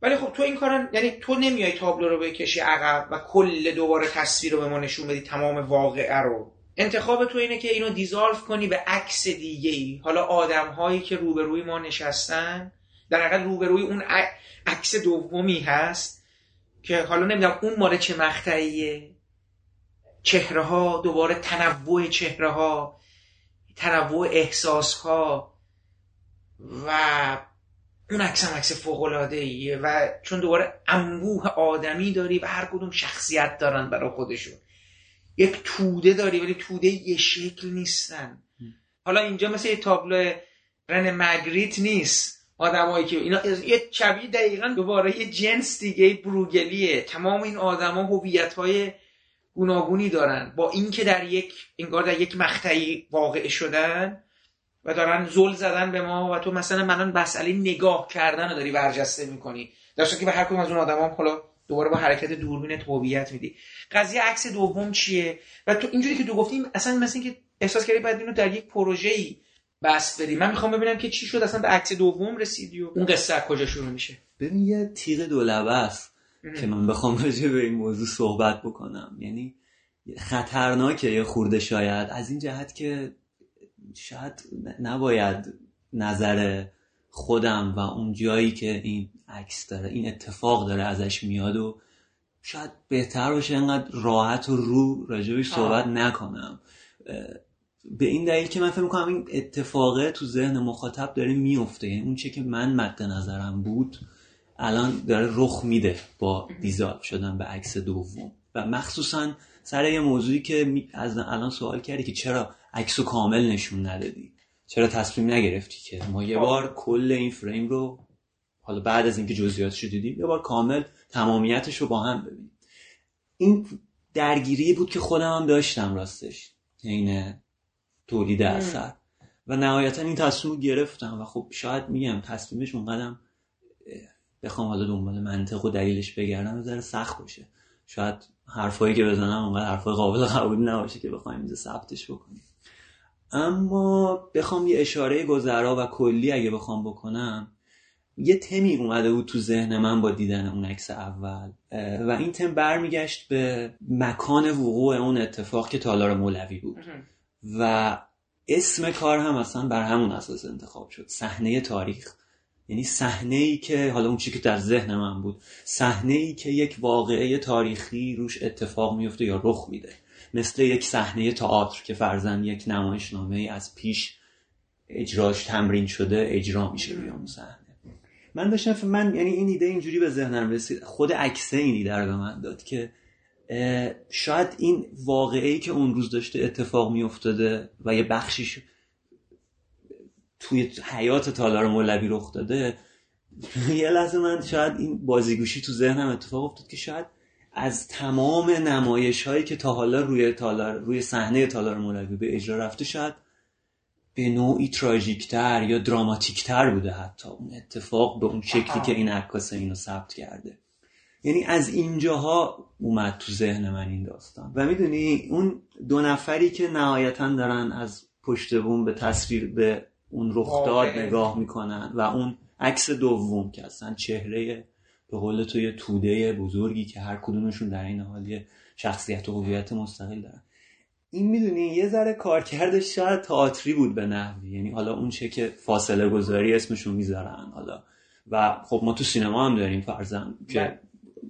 ولی خب تو این کارا یعنی تو نمیای تابلو رو بکشی عقب و کل دوباره تصویر رو به ما نشون بدی تمام واقعه رو. انتخاب تو اینه که اینو دیزالف کنی به عکس دیگه ای حالا آدم هایی که روبروی ما نشستن در حقیقت روبروی اون عکس دومی هست که حالا نمی‌دونم اون مال چه مقطعیه. چهره ها دوباره تنوع چهره ها تنوع احساس ها و اون عکس هم عکس فوق العاده ایه و چون دوباره انبوه آدمی داری و هر کدوم شخصیت دارن برای خودشون. یک توده داری ولی توده یه شکل نیستن. حالا اینجا مثل یه تابلو رن مگریت نیست. آدمایی که اینا یه چبی دقیقا دوباره یه جنس دیگه بروگلیه. تمام این آدما هویت های گوناگونی دارن. با اینکه در یک انگار در یک مقطعی واقع شدن و دارن زل زدن به ما و تو مثلا منان مسئله نگاه کردن رو داری برجسته می‌کنی. در که به هر کدوم از اون آدم هم دوباره با حرکت دوربین هویت میدی. قضیه عکس دوم چیه؟ و تو اینجوری که تو گفتیم اصلا مثل اینکه احساس کردی بعد اینو در یک پروژه ای بس بدی من می‌خوام ببینم که چی شد. اصلا به عکس دوم رسیدی و اون قصه از کجا شروع میشه؟ ببین یه تیغ دولبه است که من بخوام راجع به این موضوع صحبت بکنم. یعنی خطرناکه یه خورده شاید. از این جهت که شاید نباید نظر خودم و اون جایی که این عکس داره این اتفاق داره ازش میاد و شاید بهتر باشه انقدر راحت و رو راجبش صحبت نکنم. به این دلیل که من فکر می‌کنم این اتفاقه تو ذهن مخاطب داره میفته یعنی اون چه که من مد نظرم بود الان داره رخ میده با دیزاب شدن به عکس دوم. و مخصوصا سر یه موضوعی که از الان سوال کردی که چرا عکس کامل نشون ندادی؟ چرا تصمیم نگرفتی که؟ ما یه بار کل این فریم رو حالا بعد از اینکه جزئیاتش رو دیدیم یه بار کامل تمامیتش رو با هم ببینیم. این درگیری بود که خودم هم داشتم راستش. این تولید اثر. و نهایتا این تصمیم گرفتم و خب شاید میگم تصمیمش اونقدرم بخوام حالا دنبال منطق و دلیلش بگردم ذره سخت باشه. شاید حرفایی که بزنم اونقدر حرفای قابل قبول نباشه که بخوایم اینجا ثبتش بکنیم. اما بخوام یه اشاره گذرا و کلی اگه بخوام بکنم یه تمی اومده بود تو ذهن من با دیدن اون عکس اول. و این تم برمیگشت به مکان وقوع اون اتفاق که تالار مولوی بود. و اسم کار هم اصلا بر همون اساس انتخاب شد. صحنه تاریخ. یعنی صحنه ای که حالا اون چی که در ذهن من بود صحنه ای که یک واقعه تاریخی روش اتفاق میفته یا رخ میده. مثل یک صحنه تئاتر که فرزن یک نمایشنامه ای از پیش اجراش تمرین شده اجرا میشه روی اون صحنه. من داشتم من یعنی این ایده اینجوری به ذهنم رسید. خود عکسه این ایده به من داد که شاید این واقعی که اون روز داشته اتفاق میافتاده و یه بخشیش توی حیات تالار مولوی رخ داده یه لحظه من شاید این بازیگوشی تو ذهنم اتفاق افتاد که شاید از تمام نمایش هایی که تا حالا روی تالار روی صحنه تالار مولوی به اجرا رفته شاید به نوعی تراژیکتر یا دراماتیکتر بوده حتی. اون اتفاق به اون شکلی که این عکاس اینو ثبت کرده. یعنی از اینجاها اومد تو ذهن من این داستان. و می‌دونی اون دو نفری که نهایتا دارن از پشت بوم به تصویر به اون رخداد نگاه می‌کنن و اون عکس دوم که اصلا چهره به قول تو یه توده بزرگی که هر کدومشون در این حال شخصیت و هویت مستقل دارن. این می‌دونی یه ذره کارکردش شاید تئاتری بود به نحوی. یعنی حالا اون چه که فاصله گذاری اسمشون می‌ذارن حالا. و خب ما تو سینما هم داریم فرزن که بله.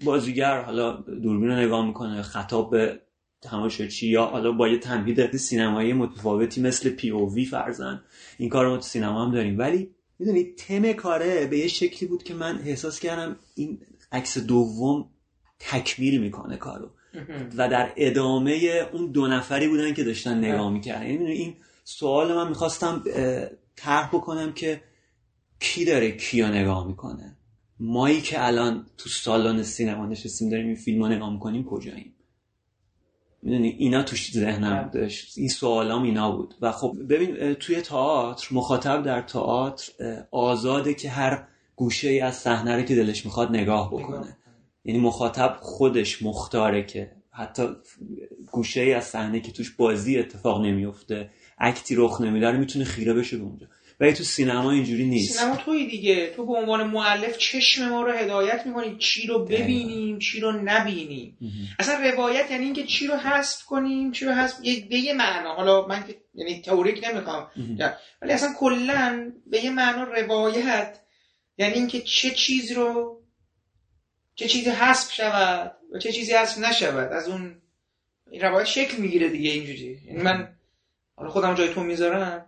بازیگر حالا دوربین رو نگاه می‌کنه خطاب به تماشاچی یا حالا با یه تمهید سینمایی متفاوتی مثل پی او وی فرزن. این کار ما تو سینما هم داریم. ولی می‌دونی تم کاره به یه شکلی بود که من احساس کردم این عکس دوم تکمیل می‌کنه کارو. و در ادامه اون دو نفری بودن که داشتن نگاه می‌کردن. یعنی این سوال من می‌خواستم طرح بکنم که کی داره کیو نگاه می‌کنه. مایی که الان تو سالن سینما نشستیم داریم این فیلم رو نگاه می‌کنیم کجاییم؟ می‌دونی اینا توش ذهنم بله. داشت. این سوالام اینا بود. و خب ببین توی تئاتر مخاطب در تئاتر آزاده که هر گوشه ای از صحنه رو که دلش می‌خواد نگاه بکنه. یعنی مخاطب خودش مختاره که حتی گوشه ای از صحنه که توش بازی اتفاق نمیفته اکتی رخ نمیده می‌تونه خیره بشه به اونجا. ولی تو سینما اینجوری نیست. سینما توی دیگه. تو به عنوان معلف چشم ما رو هدایت می‌کنی. چی رو ببینیم چی رو نبینیم. اصلا روایت یعنی اینکه چی رو حذف کنیم چی رو حذف به یه معنا. حالا من که یعنی تئوریک نمی‌خوام. ولی اصلا کلا به یه معنا روایت. یعنی اینکه چه چیز رو چه چیزی حذف شود و چه چیزی حذف نشود. از اون این روایت شکل می‌گیره دیگه اینجوری. یعنی من حالا خودم جای تو می‌ذارم.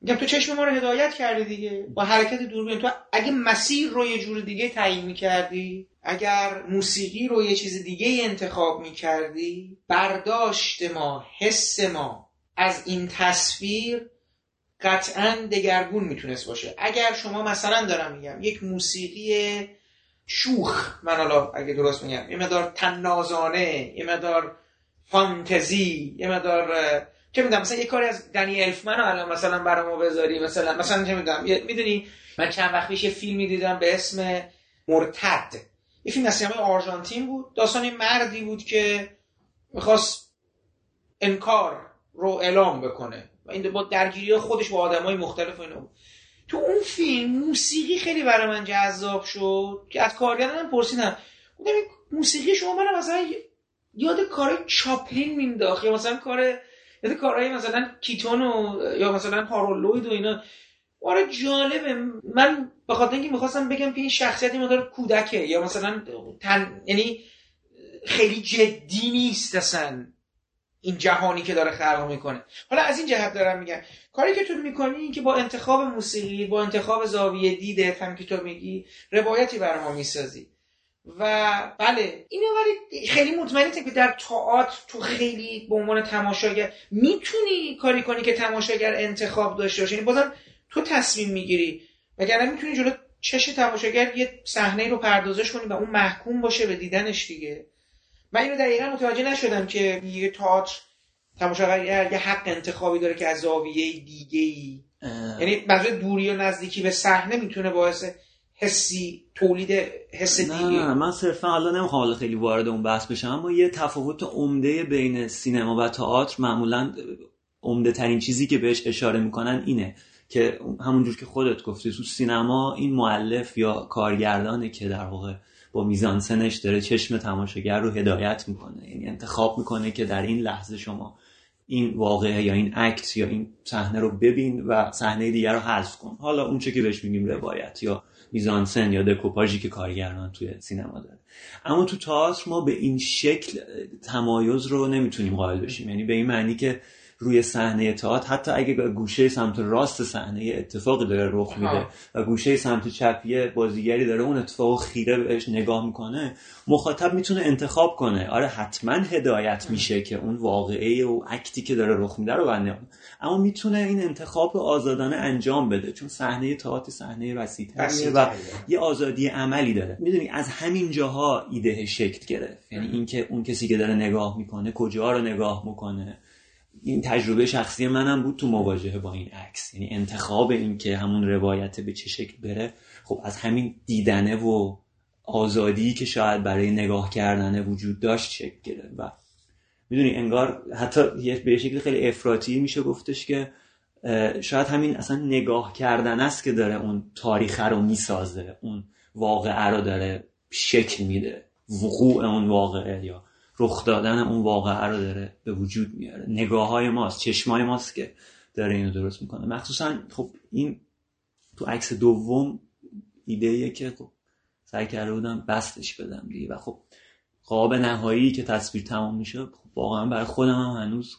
میگم تو چشم ما رو هدایت کردی دیگه. با حرکت دوربین. تو اگه مسیر رو یه جور دیگه تعیین می‌کردی اگر موسیقی رو یه چیز دیگه انتخاب می‌کردی برداشت ما حس ما از این تصویر قطعا دگرگون می‌تونست باشه. اگر شما مثلا دارم میگم یک موسیقی شوخ من حالا اگه درست میگم یه مدار تنازانه یه مدار فانتزی یه مدار چه می‌دونم مثلا یه کاری از دنی الفمن الان مثلا برامو بذاری مثلا مثلا چه می‌دونم می‌دونی؟ من چند وقت پیش یه فیلمی دیدم به اسم مرتد. یه فیلم از سینمای آرژانتین بود. داستان این مردی بود که می‌خواست انکار رو اعلام بکنه و این با درگیری خودش با آدمای مختلف اینا بود. تو اون فیلم موسیقی خیلی برای من جذاب شد که از کارگردانم پرسیدم. موسیقی شما من مثلا یاد کار چاپلین مینداخت یا مثلا کار یاد کارهای مثلا کیتون و یا مثلا هارولوید و اینا. آره جالبه. من به خاطر اینکه می‌خواستم بگم که این شخصیت این مدار کودکه یا مثلا تن... یعنی خیلی جدی نیست اصلا این جهانی که داره خلق می‌کنه. حالا از این جهت دارم میگم. کاری که تو می‌کنی که با انتخاب موسیقی با انتخاب زاویه دیده هم که تو میگی روایتی بر ما می‌سازی. و بله. اینو ولی خیلی مطمئنی که در تئاتر تو خیلی به عنوان تماشاگر می‌تونی کاری کنی که تماشاگر انتخاب داشته باشه یعنی بازم تو تصمیم می‌گیری. وگرنه می‌تونی جلو چش تماشاگر یه صحنه رو پردازش کنی و اون محکوم باشه به دیدنش دیگه. من اینو دقیقا متوجه نشدم که یه تئاتر تماشاگر یه حق انتخابی داره که از زاویه دیگه ای یعنی منظور دوری و نزدیکی به صحنه می‌تونه باعث حسی تولید حس دیگه. نه من صرفا حالا نمی‌خوام حالا خیلی وارد اون بحث بشم اما یه تفاوت عمده بین سینما و تئاتر معمولا عمده ترین چیزی که بهش اشاره می‌کنن اینه که همونجور که خودت گفتی تو سینما این معلف یا کارگردانه که در واقع با میزانسنش داره چشم تماشاگر رو هدایت می‌کنه یعنی انتخاب می‌کنه که در این لحظه شما این واقعه یا این اکت یا این صحنه رو ببین و صحنه دیگر رو حذف کن. حالا اون چه که بهش میگیم روایت یا میزانسن یا دکوپاژی که کارگران توی سینما داره اما تو تئاتر ما به این شکل تمایز رو نمی‌تونیم قائل بشیم. یعنی به این معنی که روی صحنه تئاتر حتی اگه گوشه سمت راست صحنه اتفاقی داره رخ میده و گوشه سمت چپی بازیگری داره اون اتفاق خیره بهش نگاه می‌کنه مخاطب می‌تونه انتخاب کنه. آره حتما هدایت میشه که اون واقعه و اکتی که داره رخ میده رو بنده اما می‌تونه این انتخاب آزادانه انجام بده چون صحنه تئاتر صحنه وسیع‌تریه و یه آزادی عملی داره. می‌دونی از همین جاها ایده شکل گرفت. یعنی اینکه اون کسی که داره نگاه می‌کنه کجا رو نگاه می‌کنه؟ این تجربه شخصی منم بود تو مواجهه با این عکس. یعنی انتخاب این که همون روایت به چه شکل بره خب از همین دیدنه و آزادی که شاید برای نگاه کردنه وجود داشت شکل گرفت. و می‌دونی انگار حتی به شکل خیلی افراطی میشه گفتش که شاید همین اصلا نگاه کردن است که داره اون تاریخ رو می‌سازه اون واقعه رو داره شکل میده وقوع اون واقعه یا رخ دادن اون واقعه رو داره به وجود میاره. نگاه های ماست چشمای ماست که داره اینو درست می‌کنه. مخصوصا خب این تو عکس دوم ایده که خب سعی کرده بودم بستش بدم دیگه. و خب قاب نهایی که تصویر تمام میشه خب واقعا برای خودم هم هنوز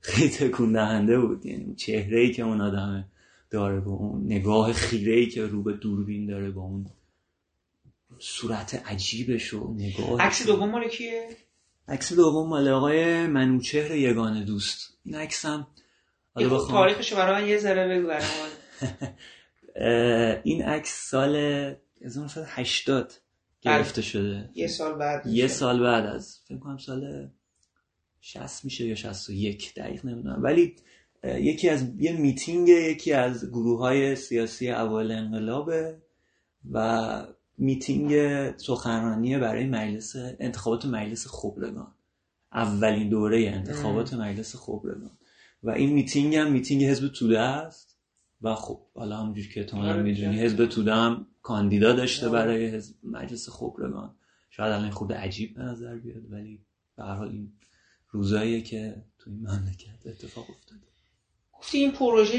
خیلی تکون دهنده بود. یعنی چهره ای که اون آدم داره با اون نگاه خیره ای که رو به دوربین داره با اون صورت عجیبش و نگاه عکس دوم مال کیه؟ عکس دوم مال آقای منوچهر یگان دوست. این عکسم حالا خب بخوام تاریخش برای من یه ذره بگو این عکس سال 1980 گرفته شده. یه سال بعد. یه سال بعد از فکر کنم سال 60 میشه یا 61 دقیق نمی‌دونم. ولی یکی از یه میتینگ یکی از گروه های سیاسی اول انقلابه و میتینگ سخنرانی برای مجلس انتخابات مجلس خبرگان. اولین دوره انتخابات مجلس خبرگان. و این میتینگ هم میتینگ حزب توده است. و خب حالا همونجور که تو هم آره. می‌دونی حزب توده هم کاندیدا داشته برای حزب مجلس خبرگان. شاید الان خود عجیب به نظر بیاد ولی به هر حال این روزاییه که تو این مملکت اتفاق افتاده. گفتی این پروژه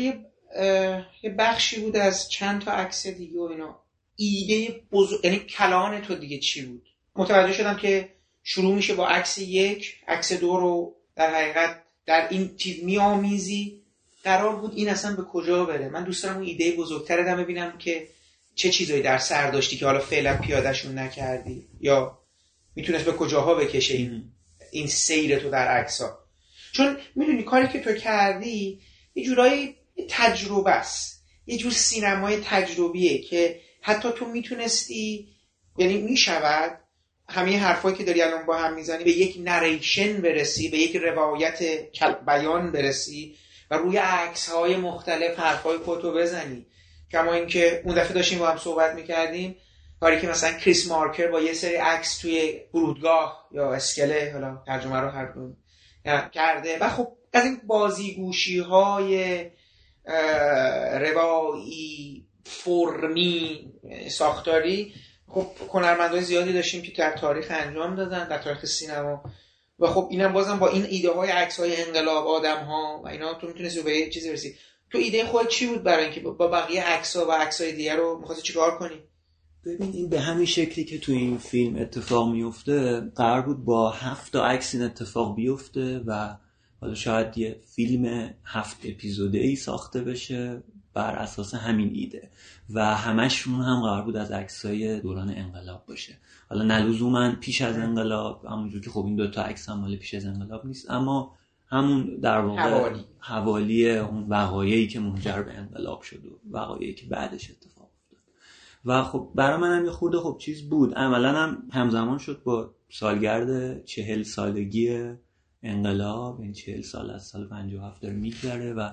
یه بخشی بود از چند تا عکس دیگه و اینا. ایده بزرگ یعنی کلان تو دیگه چی بود؟ متوجه شدم که شروع میشه با عکس یک عکس دو رو در حقیقت در این چیز میآمیزی. قرار بود این اصلا به کجا بره. من دوست دارم اون ایده بزرگتر هم ببینم که چه چیزایی در سر داشتی که حالا فعلا پیادهشون نکردی. یا می‌تونست به کجاها بکشه این این سیر تو در عکس ها چون می‌دونی کاری که تو کردی یه جورایی تجربه است. یه جور سینمای تجربیه که حتی تو می‌تونستی یعنی می‌شود همه حرفایی که داری الان با هم می‌زنی به یک نریشن برسی به یک روایت بیان برسی و روی عکس های مختلف حرفای خودتو بزنی. کما اینکه اون دفعه داشتیم با هم صحبت می‌کردیم کاری که مثلا کریس مارکر با یه سری عکس توی فرودگاه یا اسکله حالا ترجمه رو هر دو کرده. و خب از این بازیگوشی های روایی فرمی ساختاری خب هنرمندای زیادی داشتیم که در تاریخ انجام دادن در تاریخ سینما. و خب اینم بازم با این ایده های عکس های انقلاب آدم ها و اینا تو می‌تونستی به یه چیزی برسی. تو ایده خود چی بود برای اینکه با بقیه عکس ها و عکس های دیگه رو می‌خواستی چیکار کنی؟ ببین این به همین شکلی که تو این فیلم اتفاق میفته قرار بود با هفت تا عکس این اتفاق بیفته و حالا شاید یه فیلم هفت اپیزوده ای ساخته بشه. بر اساس همین ایده. و همشون هم قرار بود از عکسای دوران انقلاب باشه. حالا نلزوما پیش از انقلاب همونجور که خب این دوتا عکس هم مال پیش از انقلاب نیست اما همون در واقع حوالی. حوالی اون وقایعی که منجر به انقلاب شد و وقایعی که بعدش اتفاق افتاد. و خب برای من هم یه خورده خب چیز بود. عملا هم همزمان شد با سالگرد چهل سالگی انقلاب. این چهل سال از سال 57 داره میگذره و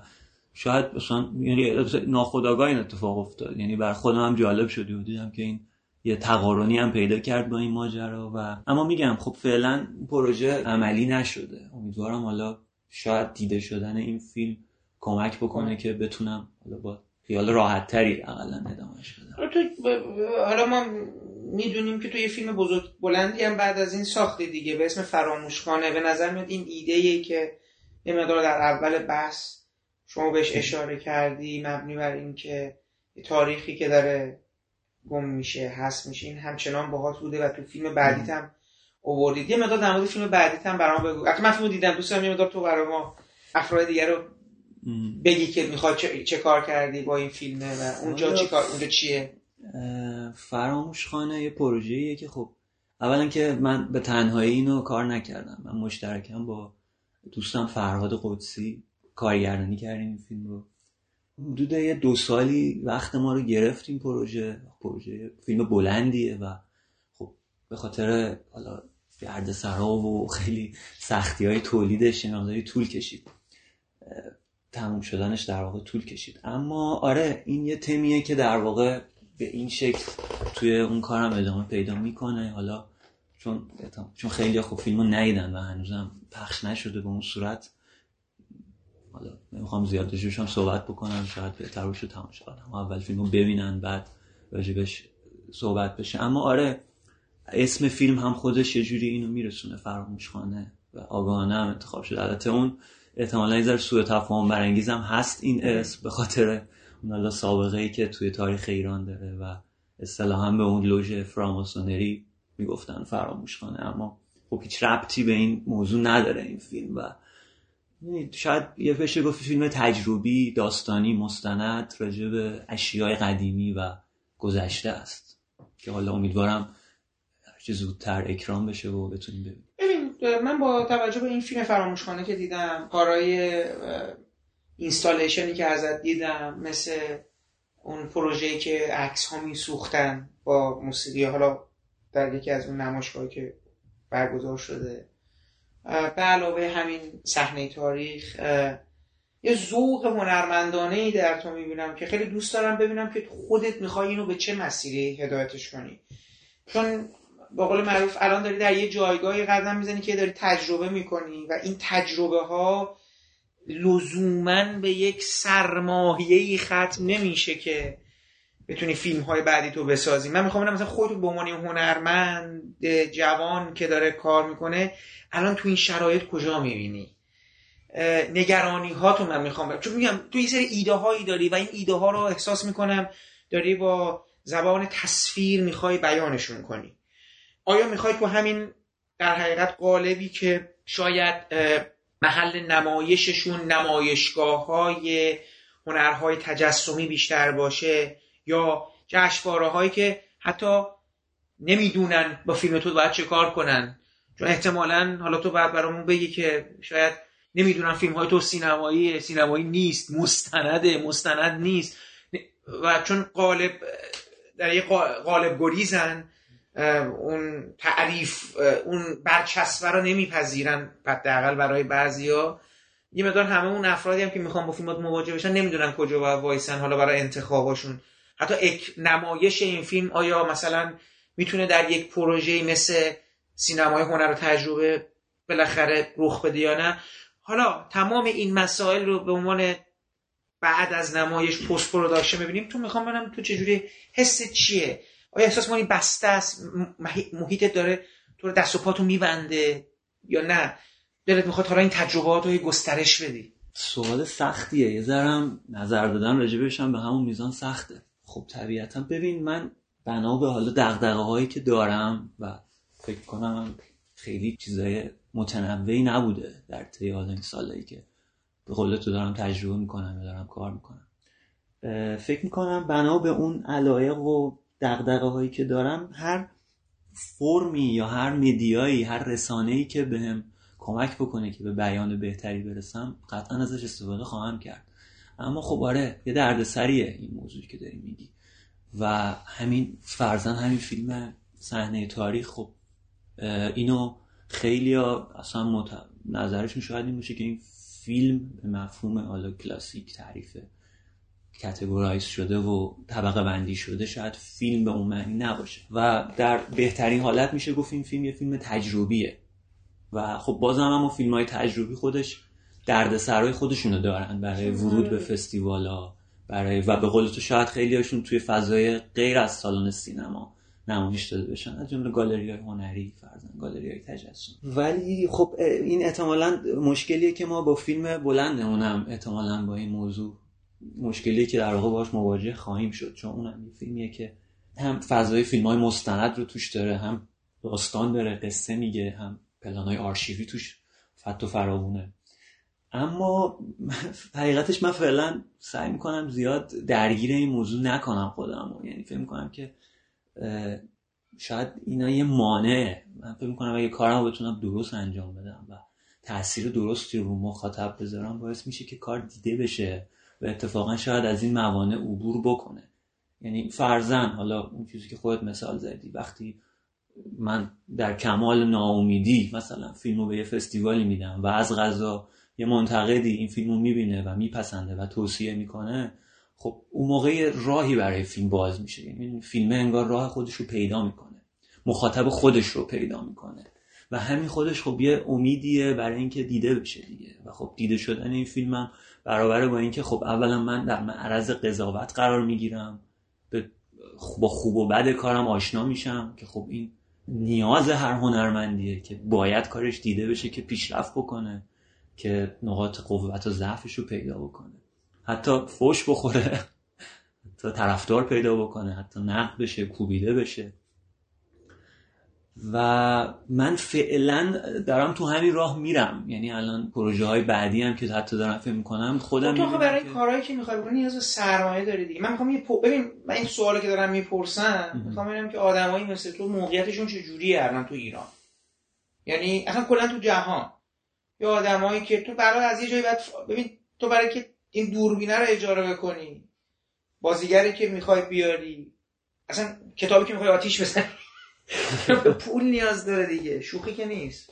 شاید مثلا یعنی ناخداگاه این اتفاق افتاد. یعنی بر خودم هم جالب شد و دیدم که این یه تقارنی هم پیدا کرد با این ماجرا و اما میگم خب فعلا پروژه عملی نشده. امیدوارم حالا شاید دیده شدن این فیلم کمک بکنه که بتونم حالا با خیال راحت تری اقلا ادامهش بدم. ب- حالا ما می‌دونیم که تو یه فیلم بزرگ بلندی هم بعد از این ساختی دیگه به اسم فراموشخانه. به نظر میاد این ایده ای که یه مقدار در اول بحث شما بهش اشاره کردی مبنی بر این که یه تاریخی که داره گم میشه هست میشه این همچنان باهات بوده و تو فیلم بعدیت هم اووردید یه مقدار در مورد فیلم بعدیت هم برام بگو. البته من فیلم دیدم دوست دارم یه مقدار تو برای ما افراد دیگر رو. بگی که می‌خواد چه, چه کار کردی با این فیلمه و اونجا حالا- چی کار اونجا چیه؟ اه، فراموشخانه یه پروژه‌ایه که خب اولا که من به تنهایی اینو کار نکردم. من مشترکم با دوستم فرهاد قدسی. کارگردانی کردیم این فیلم رو. حدود یه دو سالی وقت ما رو گرفت این پروژه. پروژه فیلم بلندیه و خب به خاطر حالا گرد و خیلی سختی های تولیدش مقداری طول کشید. تموم شدنش در واقع طول کشید. اما آره این یه تمیه که در واقع به این شکل توی اون کارم ادامه پیدا می‌کنه. حالا چون چون خیلی خب فیلمو ندیدن و هنوزم پخش نشده به اون صورت. حالا نمی‌خوام زیاد راجبش هم صحبت بکنم شاید بهتر باشه تماشا کنم اول فیلمو ببینن بعد راجبش صحبت بشه. اما آره اسم فیلم هم خودش یه جوری اینو میرسونه فراموشخانه و آگاهانه هم انتخاب شده. البته اون احتمالا یه ذره سوء تفاهم برانگیز هم هست این اسم به خاطر اون سابقه ای که توی تاریخ ایران داره و اصطلاحا به اون لوژ فراماسونری می‌گفتن فراموشخانه اما خب هیچ ربطی به این موضوع نداره این فیلم و شاید یه بشه گفت فیلم تجربی داستانی مستند راجع به اشیاء قدیمی و گذشته است. که حالا امیدوارم هرچه زودتر اکرام بشه و بتونیم ببینیم. ببین من با توجه به این فیلم فراموشخانه که دیدم کارهای اینستالیشنی که ازت دیدم مثل اون پروژه‌ای که عکس ها میسوختن با موسیقی حالا در یکی از اون نمایشگاهی که برگزار شده. به علاوه همین صحنه تاریخ یه ذوق هنرمندانه ای در تو می‌بینم که خیلی دوست دارم ببینم که خودت می‌خوای اینو به چه مسیری هدایتش کنی. چون با قول معروف الان داری در یه جایگاهی قدم می‌زنی که داری تجربه می‌کنی و این تجربه ها لزوما به یک سرمایه ختم نمیشه که بتونی فیلم های بعدی تو بسازی. من می‌خوام مثلا خودت به عنوان هنرمند جوان که داره کار می‌کنه الان تو این شرایط کجا می‌بینی؟ نگرانی ها تو من می‌خوام چون میگم تو یه سری ایده هایی داری و این ایده ها رو احساس می‌کنم داری با زبان تصویر می‌خوای بیانشون کنی. آیا می‌خوای تو همین در حقیقت قالبی که شاید محل نمایششون نمایشگاه های هنرهای تجسمی بیشتر باشه یا جشنواره هایی که حتی نمی‌دونن با فیلم تو باید چه کار کنن. چون احتمالا حالا تو باید برامون بگی که شاید نمی‌دونن فیلم های تو سینمایی سینمایی نیست مستنده مستند نیست. و قالب قالب در یه قالب گریزن اون تعریف اون برچسبه رو نمیپذیرن حداقل برای بعضیا. یه مقدار همه اون افرادی هم که می‌خوان با فیلمات مواجه بشن نمی‌دونن کجا باید وایسن حالا برای انتخاباشون. حتی اک نمایش این فیلم آیا مثلا می‌تونه در یک پروژه مثل سینمای هنر و تجربه بالاخره رخ بده یا نه؟ حالا تمام این مسائل رو به عنوان بعد از نمایش post production ببینیم. تو می‌خوام ببینم تو چجوری حس چیه؟ آیا احساس کنی بسته است؟ محیطت داره تو رو دست و پاتو میبنده یا نه؟ دلت می‌خواد حالا این تجربات رو گسترش بدی. سوال سختیه. یه ذرم نظر دادن راجبش هم به همون میزان سخته. خب طبیعتا ببین من بنا به حالا دغدغه هایی که دارم و فکر کنم خیلی چیزای متنوعی نبوده در طی حال این سالایی که به قول تو دارم تجربه می‌کنم و دارم کار می‌کنم. فکر می‌کنم بنا به اون علایق و دقدقه هایی که دارم هر فرمی یا هر مدیایی هر رسانه ای که بهم کمک بکنه که به بیان بهتری برسم قطعا ازش استفاده خواهم کرد. اما خب آره یه دردسریه این موضوعی که داری میگی. و همین فرزن همین فیلم صحنه تاریخ خب اینو خیلی ها اصلا مت... نظرشون شاید این باشه که این فیلم به مفهوم حالا کلاسیک تعریف کتگورایز شده و طبقه بندی شده شاید فیلم به اون معنی نباشه. و در بهترین حالت میشه گفت این فیلم یه فیلم تجربیه. و خب بازم اما فیلم های تجربی خودش دردسرای خودشونو دارن برای ورود به فستیوالا برای و به قول تو شاید خیلی هاشون توی فضای غیر از سالن سینما نمایش داده بشن از جمله گالری های هنری فرزن گالری های تجسم. ولی خب این احتمالا مشکلیه که ما با فیلم بلندمونم احتمالا با این موضوع مشکلی که در واقع باش مواجه خواهیم شد چون اونم یه فیلمیه که هم فضای فیلم های مستند رو توش داره هم داستان داره قصه میگه هم پلان های آرشیوی توش فت و فراوونه. اما حقیقتش من فعلا سعی می‌کنم زیاد درگیر این موضوع نکنم خودم یعنی فکر می‌کنم که شاید اینا یه مانع. من فکر می‌کنم اگه کارم بتونم درست انجام بدم و تاثیر درستی رو مخاطب بذارم باعث میشه که کار دیده بشه و اتفاقا شاید از این موانع عبور بکنه. یعنی فرزن حالا اون چیزی که خودت مثال زدی وقتی من در کمال ناامیدی مثلا فیلمو به یه فستیوالی میدم و از غذا یه منتقدی این فیلمو می‌بینه و میپسنده و توصیه می‌کنه خب اون موقع راهی برای فیلم باز میشه. یعنی فیلم انگار راه خودش رو پیدا می‌کنه. مخاطب خودش رو پیدا می‌کنه. و همین خودش خب یه امیدیه برای اینکه دیده بشه دیگه. و خب دیده شدن این فیلمم برابر با اینکه خب اولا من در معرض قضاوت قرار می‌گیرم. با خوب و بد کارم آشنا میشم که خب این نیاز هر هنرمندیه که باید کارش دیده بشه که پیشرفت بکنه. که نقاط قوت و ضعفش رو پیدا بکنه. حتی فوش بخوره حتی طرفدار پیدا بکنه حتی نقد بشه کوبیده بشه. و من فعلا دارم تو همین راه میرم. یعنی الان پروژه های بعدی هم که حتی دارم فکر می‌کنم خودم خب تو برای که... کارهایی که می‌خوای بکنی نیاز سرمایه داری دیگه. من می‌خوام یه ببین من این سوالی که دارم می‌پرسم می‌خوام ببینم که آدمایی مثل تو موقعیتشون چه جوریه الان تو ایران. یعنی اصلا کلا تو جهان. یا آدمایی که تو برای از یه جایی بعد ببین تو برای که این دوربینه رو اجاره بکنی بازیگری که می‌خوای بیاری اصلا کتابی که می‌خوای آتیش بزنی پول نیاز داره دیگه شوخی که نیست.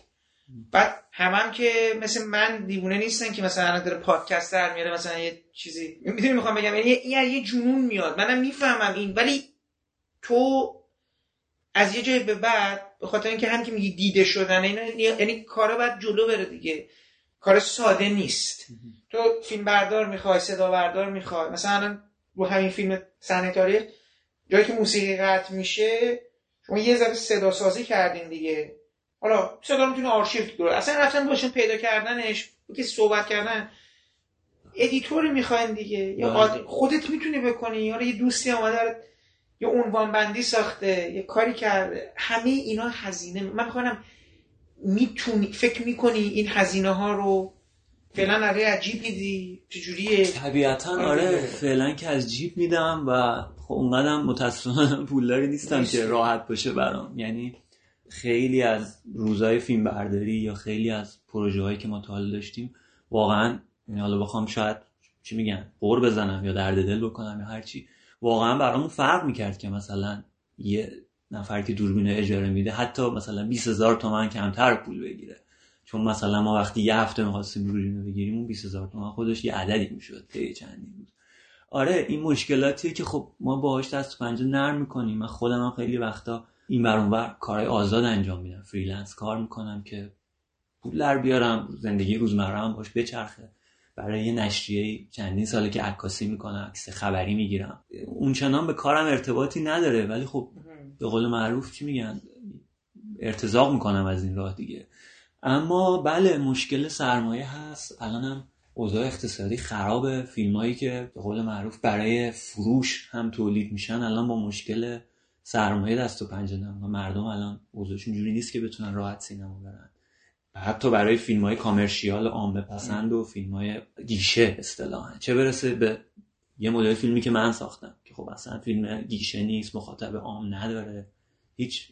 بعد همم هم که مثل من دیوونه نیستن که مثلا داره پادکست در میاره مثلا یه چیزی می‌دونی می‌خوام بگم؟ یعنی یه, یه جنون میاد. منم می‌فهمم این ولی تو از یه جای به بعد به خاطر اینکه هم که میگی دیده شدن اینا یعنی کارا باید جلو بره دیگه. کار ساده نیست. تو فیلم بردار می‌خوای صدا بردار می‌خوای. مثلا رو همین فیلم صحنه تاریخ جایی که موسیقی قطع میشه شما یه ذره صدا سازی کردین دیگه. حالا صدا می‌تونه آرشیو داره اصلا رفتن باشون پیدا کردنش که صحبت کردن. editor می‌خواین دیگه. یا بله. خودت می‌تونی بکنی. یا یه دوستی اومده یه عنوان بندی ساخته یه کاری کرده. همه اینا هزینه. من می‌خوام می‌تونی فکر می‌کنی این هزینه ها رو فعلا آره از جیب میدی؟ چجوریه؟ طبیعتا آره, آره. فعلا که از جیب میدم و خب اونقدرم متاسفانه پولداری نیستم که راحت باشه برام. یعنی خیلی از روزای فیلم برداری یا خیلی از پروژه هایی که ما تا حال داشتیم واقعا یعنی حالا بخوام شاید چی میگن غر بزنم یا درد دل بکنم یا هرچی واقعا برامون فرق می‌کرد که مثلا یه نفر که دوربین اجاره میده حتی مثلا 20 هزار تومن کمتر پول بگیره. چون مثلا ما وقتی یه هفته می‌خواستیم دوربین بگیریم اون 20 هزار تومن خودش یه عددی می‌شد طی چندین روز. آره این مشکلاتیه که خب ما باهاش دست پنجه نرم می‌کنیم من خودم هم خیلی وقتا این بر کارهای آزاد انجام میدم. freelance کار می‌کنم که پول در بیارم زندگی روزمره هم باش بچرخه. برای یه نشریه چندین ساله که عکاسی می‌کنم عکس خبری می‌گیرم. اونچنان به کارم ارتباطی نداره ولی خب به قول معروف چی میگن؟ ارتزاق می‌کنم از این راه دیگه. اما بله مشکل سرمایه هست. الانم اوضاع اقتصادی خراب فیلمایی که به قول معروف برای فروش هم تولید میشن الان با مشکل سرمایه دست و پنجه و مردم الان اوضاعشون جوری نیست که بتونن راحت سینما برن. حتی برای فیلم های کامرشیال عامه پسند و فیلم های گیشه اصطلاحا. چه برسه به یه مدل فیلمی که من ساختم که خب اصلا فیلم گیشه نیست مخاطب عام نداره. هیچ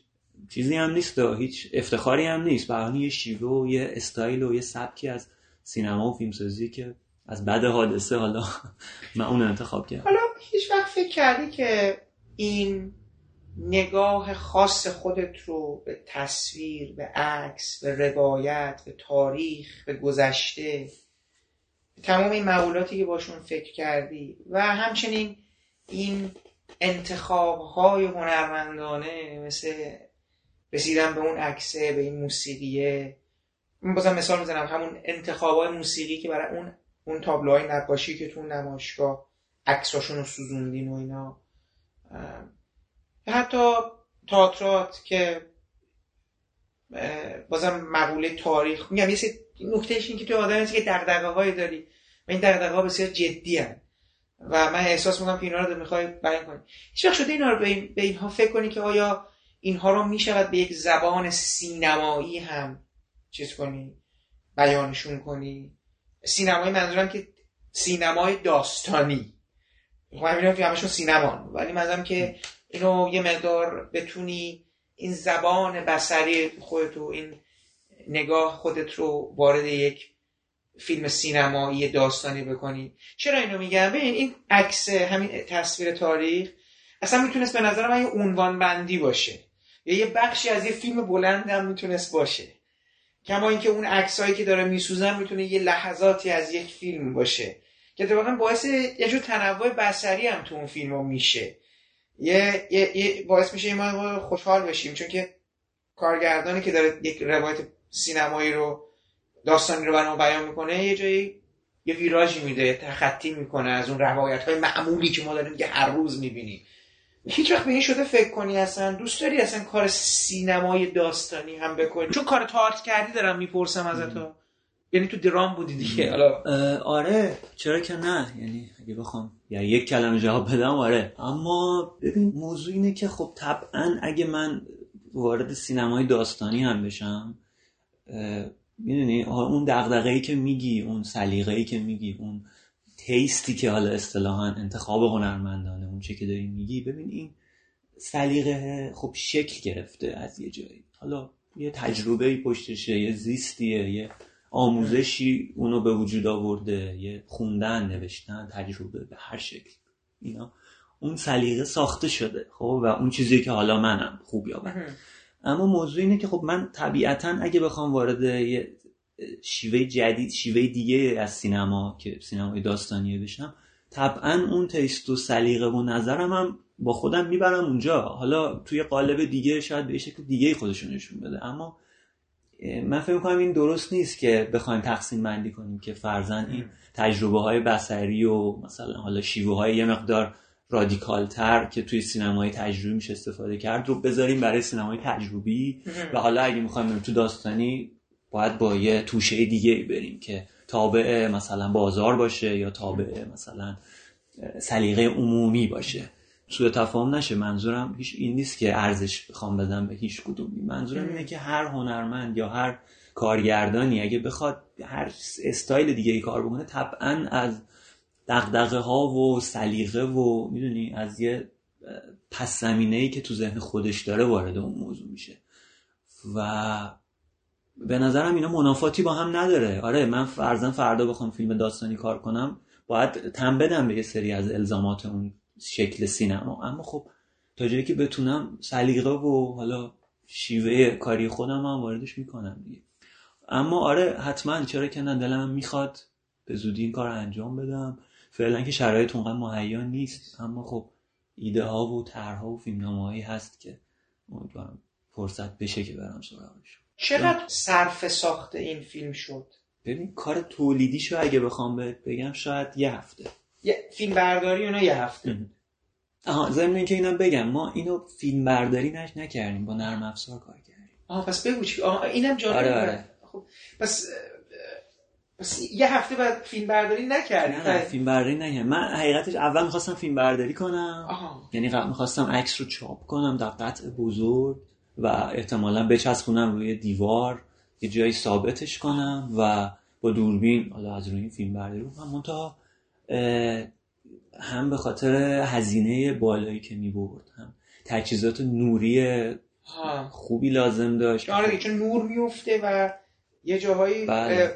چیزی هم نیست و هیچ افتخاری هم نیست. برای یه شیوه و یه استایل و یه سبکی از سینما و فیلمسازی که از بعد حادثه حالا من اون انتخاب کردم. حالا هیچ وقت فکر کردی که این نگاه خاص خودت رو به تصویر به عکس به روایت به تاریخ به گذشته. تمام این مقولاتی که باشون فکر کردی. و همچنین این انتخاب های هنرمندانه مثل رسیدن به اون عکسه به این موسیقیه. من بازم مثال می‌زنم همون انتخاب های موسیقی که برای اون اون تابلوهای نقاشی که تو نمایشگاه عکساشون رو سوزوندین و اینا. حتی تاترات که بازم مقوله تاریخ میگم یه نکتهش این که تو آدم که دقدقه هایی داری و این دقدقه ها بسیار جدی هن. و من احساس می‌کنم که اینا رو می‌خوای بیان کنی. هیچ وقت شده اینا رو به, این، به اینها فکر کنی که آیا اینها رو می‌شود به یک زبان سینمایی هم چیز کنی بیانشون کنی؟ سینمایی منظورم که سینمای داستانی. خب همین که همشون سینمان ولی منظورم که اینو یه مقدار بتونی این زبان بسری خودتو این نگاه خودت رو وارد یک فیلم سینمایی داستانی بکنی. چرا اینو میگم؟ ببین این عکس همین تصویر تاریخ اصلا می‌تونست به نظر من یه عنوان بندی باشه. یا یه بخشی از یه فیلم بلند هم می‌تونست باشه. کما اینکه اون عکسایی که داره میسوزن می‌تونه یه لحظاتی از یک فیلم باشه. که اتفاقا باعث یه جور تنوع بسری هم تو اون فیلم میشه. یه, یه, یه باعث میشه ما خوشحال بشیم. چون که کارگردانی که داره یک روایت سینمایی رو داستانی رو برام بیان می‌کنه یه جایی یه ویراژی میده تخطی می‌کنه از اون روایت های معمولی که ما داریم که هر روز می‌بینیم. هیچ وقت به این شده فکر کنی اصلا؟ دوست داری اصلا کار سینمای داستانی هم بکنی؟ چون کار تئاتر کردی دارم می‌پرسم ازت یعنی تو درام بودی دیگه. حالا آره چرا که نه؟ یعنی اگه بخوام یا یک کلمه جواب بدم آره. اما ببین. موضوع اینه که خب طبعا اگه من وارد سینمای داستانی هم بشم می‌دونی اون دغدغه‌ای که میگی اون سلیقه‌ای که میگی اون تیستی که حالا اصطلاحا انتخاب هنرمندانه اون چه که داری میگی ببین این سلیقه خب شکل گرفته از یه جایی. حالا یه تجربه پشتشه یه زیستیه یه آموزشی اونو به وجود آورده یه خوندن نوشتن تجربه به هر شکل اینا. اون سلیقه ساخته شده خب؟ و اون چیزی که حالا منم خوب یابم. اما موضوع اینه که خب من طبیعتا اگه بخوام وارد یه شیوه جدید شیوه دیگه از سینما که سینمای داستانیه بشم طبعا اون تیست و سلیقه و نظرم هم با خودم می‌برم اونجا. حالا توی قالب دیگه شاید به شکل دیگه خودشون نشون بده. اما من فکر می‌کنم این درست نیست که بخوایم تقسیم بندی کنیم که فرزن این تجربه های بسری و مثلا حالا شیوه های یه مقدار رادیکال تر که توی سینمای تجربی میشه استفاده کرد رو بذاریم برای سینمای تجربی. و حالا اگه می‌خوایم تو داستانی باید با یه توشه دیگه بریم که تابع مثلا بازار باشه یا تابع مثلا سلیقه عمومی باشه. سوء تفاهم نشه. منظورم هیچ این نیست که ارزش بخوام بدم به هیچ کدومی. منظورم اینه که هر هنرمند یا هر کارگردانی اگه بخواد هر استایل دیگه ای کار بکنه طبعا از دغدغه ها و سلیقه و می‌دونی از یه پس زمینه ای که تو ذهن خودش داره وارد اون موضوع میشه. و به نظرم اینا منافاتی با هم نداره. آره من فرزن فردا بخوام فیلم داستانی کار کنم باید تم بدم به یه سری از الزامات اون شکل سینما. اما خب تا جایی که بتونم سلیقه و حالا شیوه کاری خودم هم واردش می‌کنم دیگه. اما آره حتما چرا که نه دلم می‌خواد به زودی این کار انجام بدم. فعلا که شرایط اونقدر مهیا نیست. اما خب ایده ها و طرحها و فیلمنامه هایی هست که امیدوارم فرصت بشه که برم سراغش. چقدر صرف ساخت این فیلم شد؟ ببین کار تولیدیشو اگه بخوام بگم شاید یه هفته. یه فیلم برداری اونا یه هفته. آها ضمن اینکه اینا بگم ما اینو فیلم برداری نش نکردیم با نرم افزار کار کردیم. آها پس بگو چی؟ آها اینم جالبه آره آره. خب پس پس یه هفته بعد فیلم برداری نکردی؟ نه, نه فیلم برداری نکردم. من حقیقتش اول می‌خواستم فیلم برداری کنم. آها. یعنی می‌خواستم عکس رو چاپ کنم در قطع بزرگ و احتمالا بچسبونم روی دیوار یه جایی ثابتش کنم و با دوربین حالا از روی فیلم برداری کنم. منتها هم به خاطر هزینه بالایی که می‌برد هم تجهیزات نوری خوبی لازم داشت. آره چون نور میفته و یه جاهایی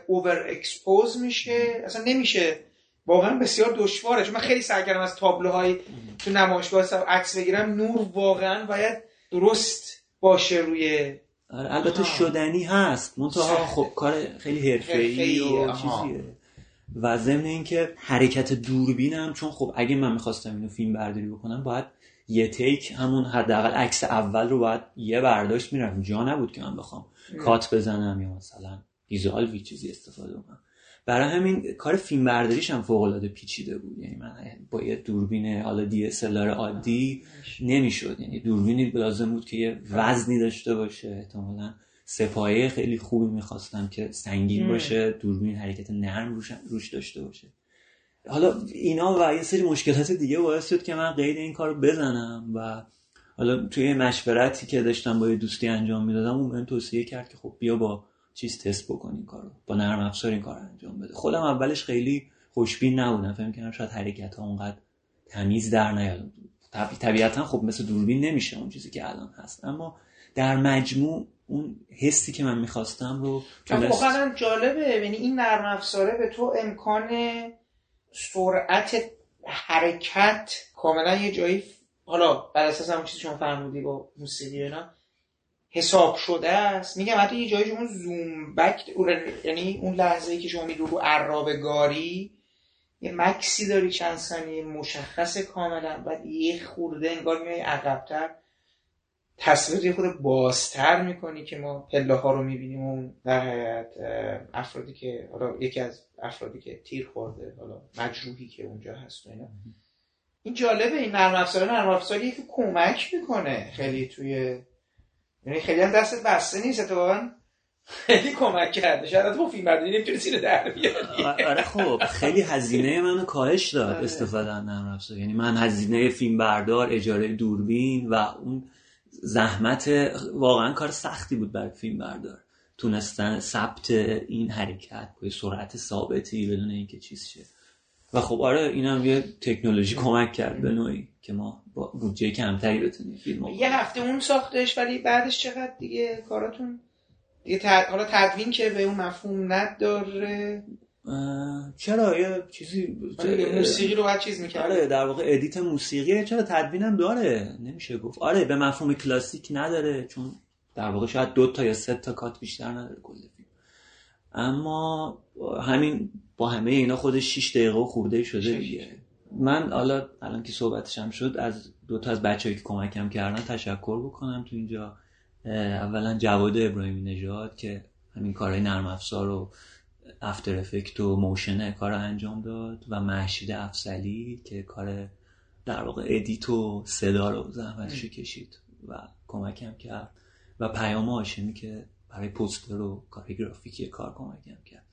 اوور اکسپوز میشه. اصلا نمیشه. واقعا بسیار دشواره. چون من خیلی سعی کردم از تابلوهای تو نمایشگاه عکس بگیرم. نور واقعا باید درست باشه روی آره البته شدنی هست. منتها خب کار خیلی حرفه‌ای و چیزیه. و ضمن اینکه حرکت دوربینم چون خب اگه من می‌خواستم اینو فیلم برداری بکنم باید یه تیک همون حداقل عکس اول رو باید یه برداشت میرم جا نبود که من بخوام کات بزنم یا مثلا ویزوال چیزی استفاده کنم برای همین کار فیلم برداریش هم فوق العاده پیچیده بود. یعنی من با یه دوربین حالا دی عادی نمی‌شد. یعنی دوربینی لازم بود که یه وزنی داشته باشه. احتمالاً سپایه خیلی خوبی می‌خواستم که سنگین باشه دوربین حرکت نرم روش, روش داشته باشه. حالا اینا و یه سری مشکلات دیگه باعث شد که من قید این کار بزنم و حالا توی مشورتی که داشتم با یه دوستی انجام می‌دادم اون بهم توصیه کرد که خب بیا با چیز تست بکن این کارو با نرم افزار این کار انجام بده. خودم اولش خیلی خوشبین نبودم فهم کردم شاید حرکت ها اونقدر تمیز در نیاد. طبیعتا خب مثل دوربین نمیشه اون چیزی که الان هست. اما در مجموع اون حسی که من می‌خواستم رو تونست واقعا جالبه یعنی این نرم افزاره به تو امکان سرعت حرکت کاملا یه جایی حالا بر اساس همون چیزی شما فرمودی با موسیقی اینا حساب شده است. میگم حتی یه جایی شما زوم بک یعنی اون لحظه ای که شما میدو رو عراب گاری یه مکسی داری چند ثانیه مشخص کاملا بعد یه خورده انگار میای عقبتر. تصویر خود بازتر می‌کنی که ما پله ها رو می‌بینیم اون در حیات افرادی که حالا یکی از افرادی که تیر خورده حالا مجروحی که اونجا هست و اینا. این جالبه این نرم افزار نرم افزاری که کمک می‌کنه خیلی توی یعنی خیلی هم دست بسته نیست اتفاقا خیلی کمک کرده. شاید تو فیلم برداری نمی‌تونی زیر در بیاری. آره خب خیلی هزینه منو کاهش داد استفاده از نرم افزار. یعنی من هزینه فیلم بردار اجاره دوربین و اون زحمت واقعا کار سختی بود برای فیلم بردار. تونستن ثبت این حرکت با سرعت ثابتی بدون اینکه چیز شه. و خب آره اینم یه تکنولوژی کمک کرد به نوعی که ما با بودجه کمتری بتونیم فیلم یه هفته اون ساختش ولی بعدش چقدر دیگه کاراتون؟ یه تد... حالا تدوین که به اون مفهوم نداره. چرا یه چیزی آره، موسیقی رو باید چیز می‌کرد آره در واقع ادیت موسیقی چرا تدوینم داره؟ نمیشه گفت. آره به مفهوم کلاسیک نداره چون در واقع شاید دو تا یا سه تا cut بیشتر نداره کل فیلم. اما همین با همه اینا خودش 6 دقیقه و خورده شده دیگه. من حالا الان که صحبتش هم شد از دو تا از بچه‌ای که کمکم کردن تشکر بکنم تو اینجا. اولا جواد ابراهیمی نژاد که همین کارهای نرم افزار و After Effects و motion کار انجام داد و مهشید افضلی که کار در واقع edit و صدا رو زحمتش کشید و کمکم کرد. و پیام هاشمی که برای پوستر و کار گرافیکی کار کمکم کرد.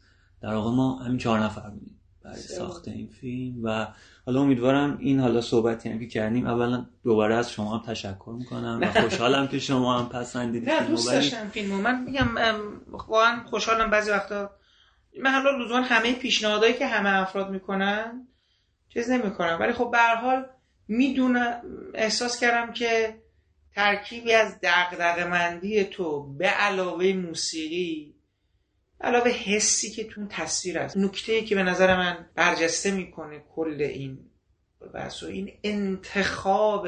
در واقع ما همین چهار نفر بودیم برای ساخت این فیلم و حالا امیدوارم این حالا صحبتی هم که کردیم اولا دوباره از شما هم تشکر می‌کنم و خوشحالم که شما هم پسندیدید نه دوست داشتم فیلمو. من میگم واقعا خوشحالم بعضی وقتا من حالا لزوما همه پیشنهادهایی که همه افراد می‌کنن چیز نمی‌کنم. ولی خب به حال می‌دونم احساس کردم که ترکیبی از دغدغه‌مندی تو به علاوه موسیقی علاوه حسی که تو تصویر است. نکته که به نظر من برجسته می‌کنه کل این بحث و این انتخاب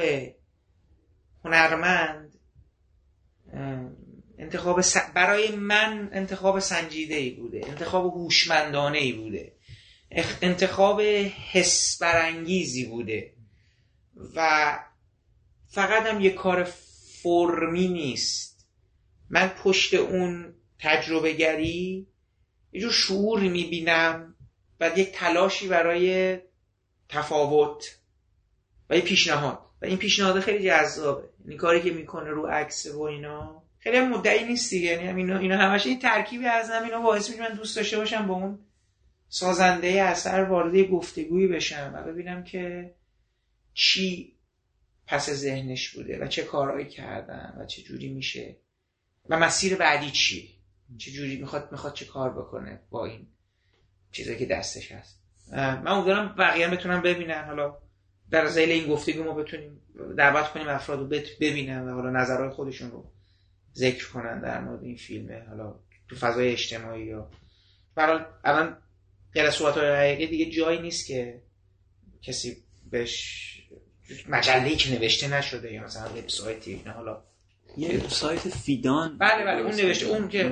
هنرمند انتخاب برای من انتخاب سنجیده ای بوده انتخاب هوشمندانه ای بوده انتخاب حس برانگیزی بوده. و فقط هم یه کار فرمی نیست. من پشت اون تجربه گری یه جور شعور می‌بینم و یک تلاشی برای تفاوت و یه پیشنهاد. و این پیشنهاد خیلی جذابه. این کاری که می‌کنه رو عکس و اینا خیلی هم مدعی نیست دیگه. یعنی اینا اینا همش این ترکیبی از اینا باعث میشه من دوست داشته باشم با اون سازنده اثر وارد گفتگویی بشم و ببینم که چی پس ذهنش بوده و چه کارهایی کردن و چه جوری میشه و مسیر بعدی چی چه جوری می‌خواد می‌خواد چه کار بکنه با این چیزایی که دستش هست؟ من امیدوارم بقیه بتونم ببینن. حالا در زیل این گفتگو ما بتونیم دعوت کنیم افراد رو ببینن و حالا نظرهای خودشون رو ذکر کنن در مورد این فیلمه. حالا تو فضای اجتماعی یا برای الان صحبت های دیگه جایی نیست که کسی بهش مجله که نوشته نشده یا مثلا وبسایتی اینا. حالا یه سایت فیدان. بله بله اون نوشته اون که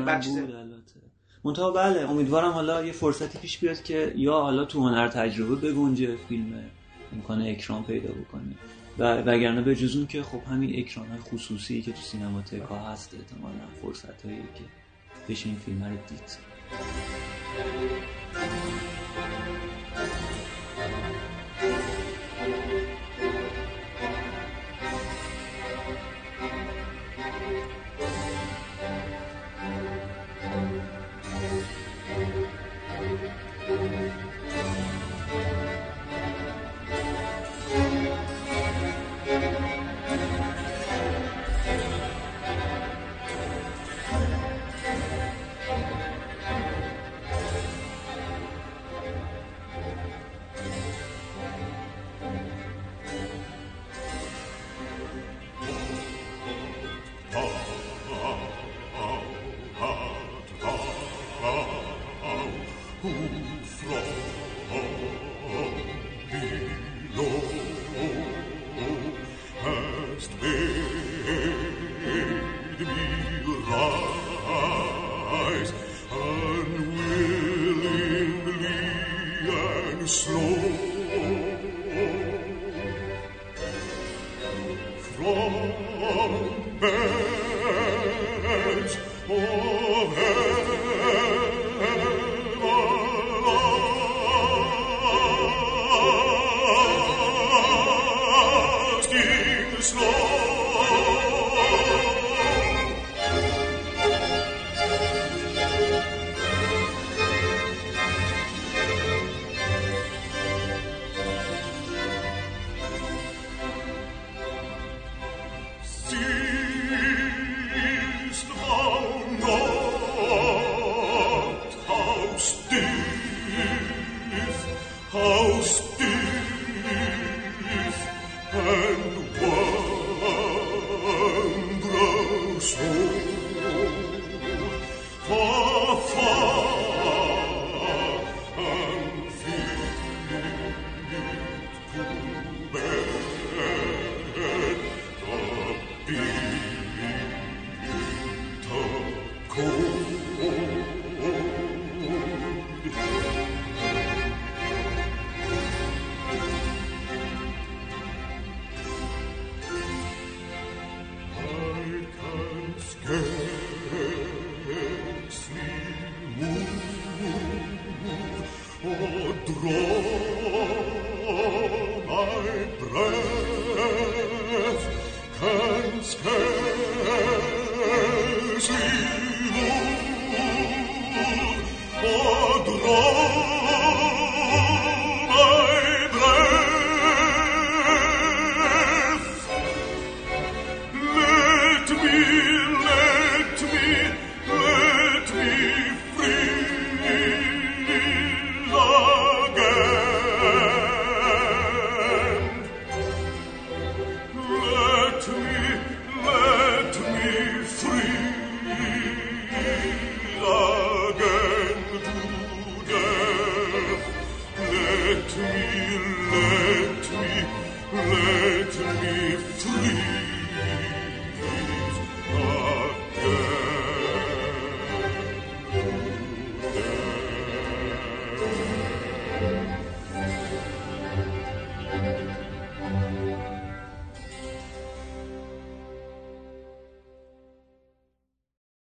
منتها بله امیدوارم حالا یه فرصتی پیش بیاد که یا حالا تو هنر تجربه بگنجه فیلم امکان اکران پیدا بکنه. و وگرنه به جزون که خب همین اکران های خصوصی که تو سینماتکا هست احتمالا فرصت هایی که بشه این فیلم رو دید.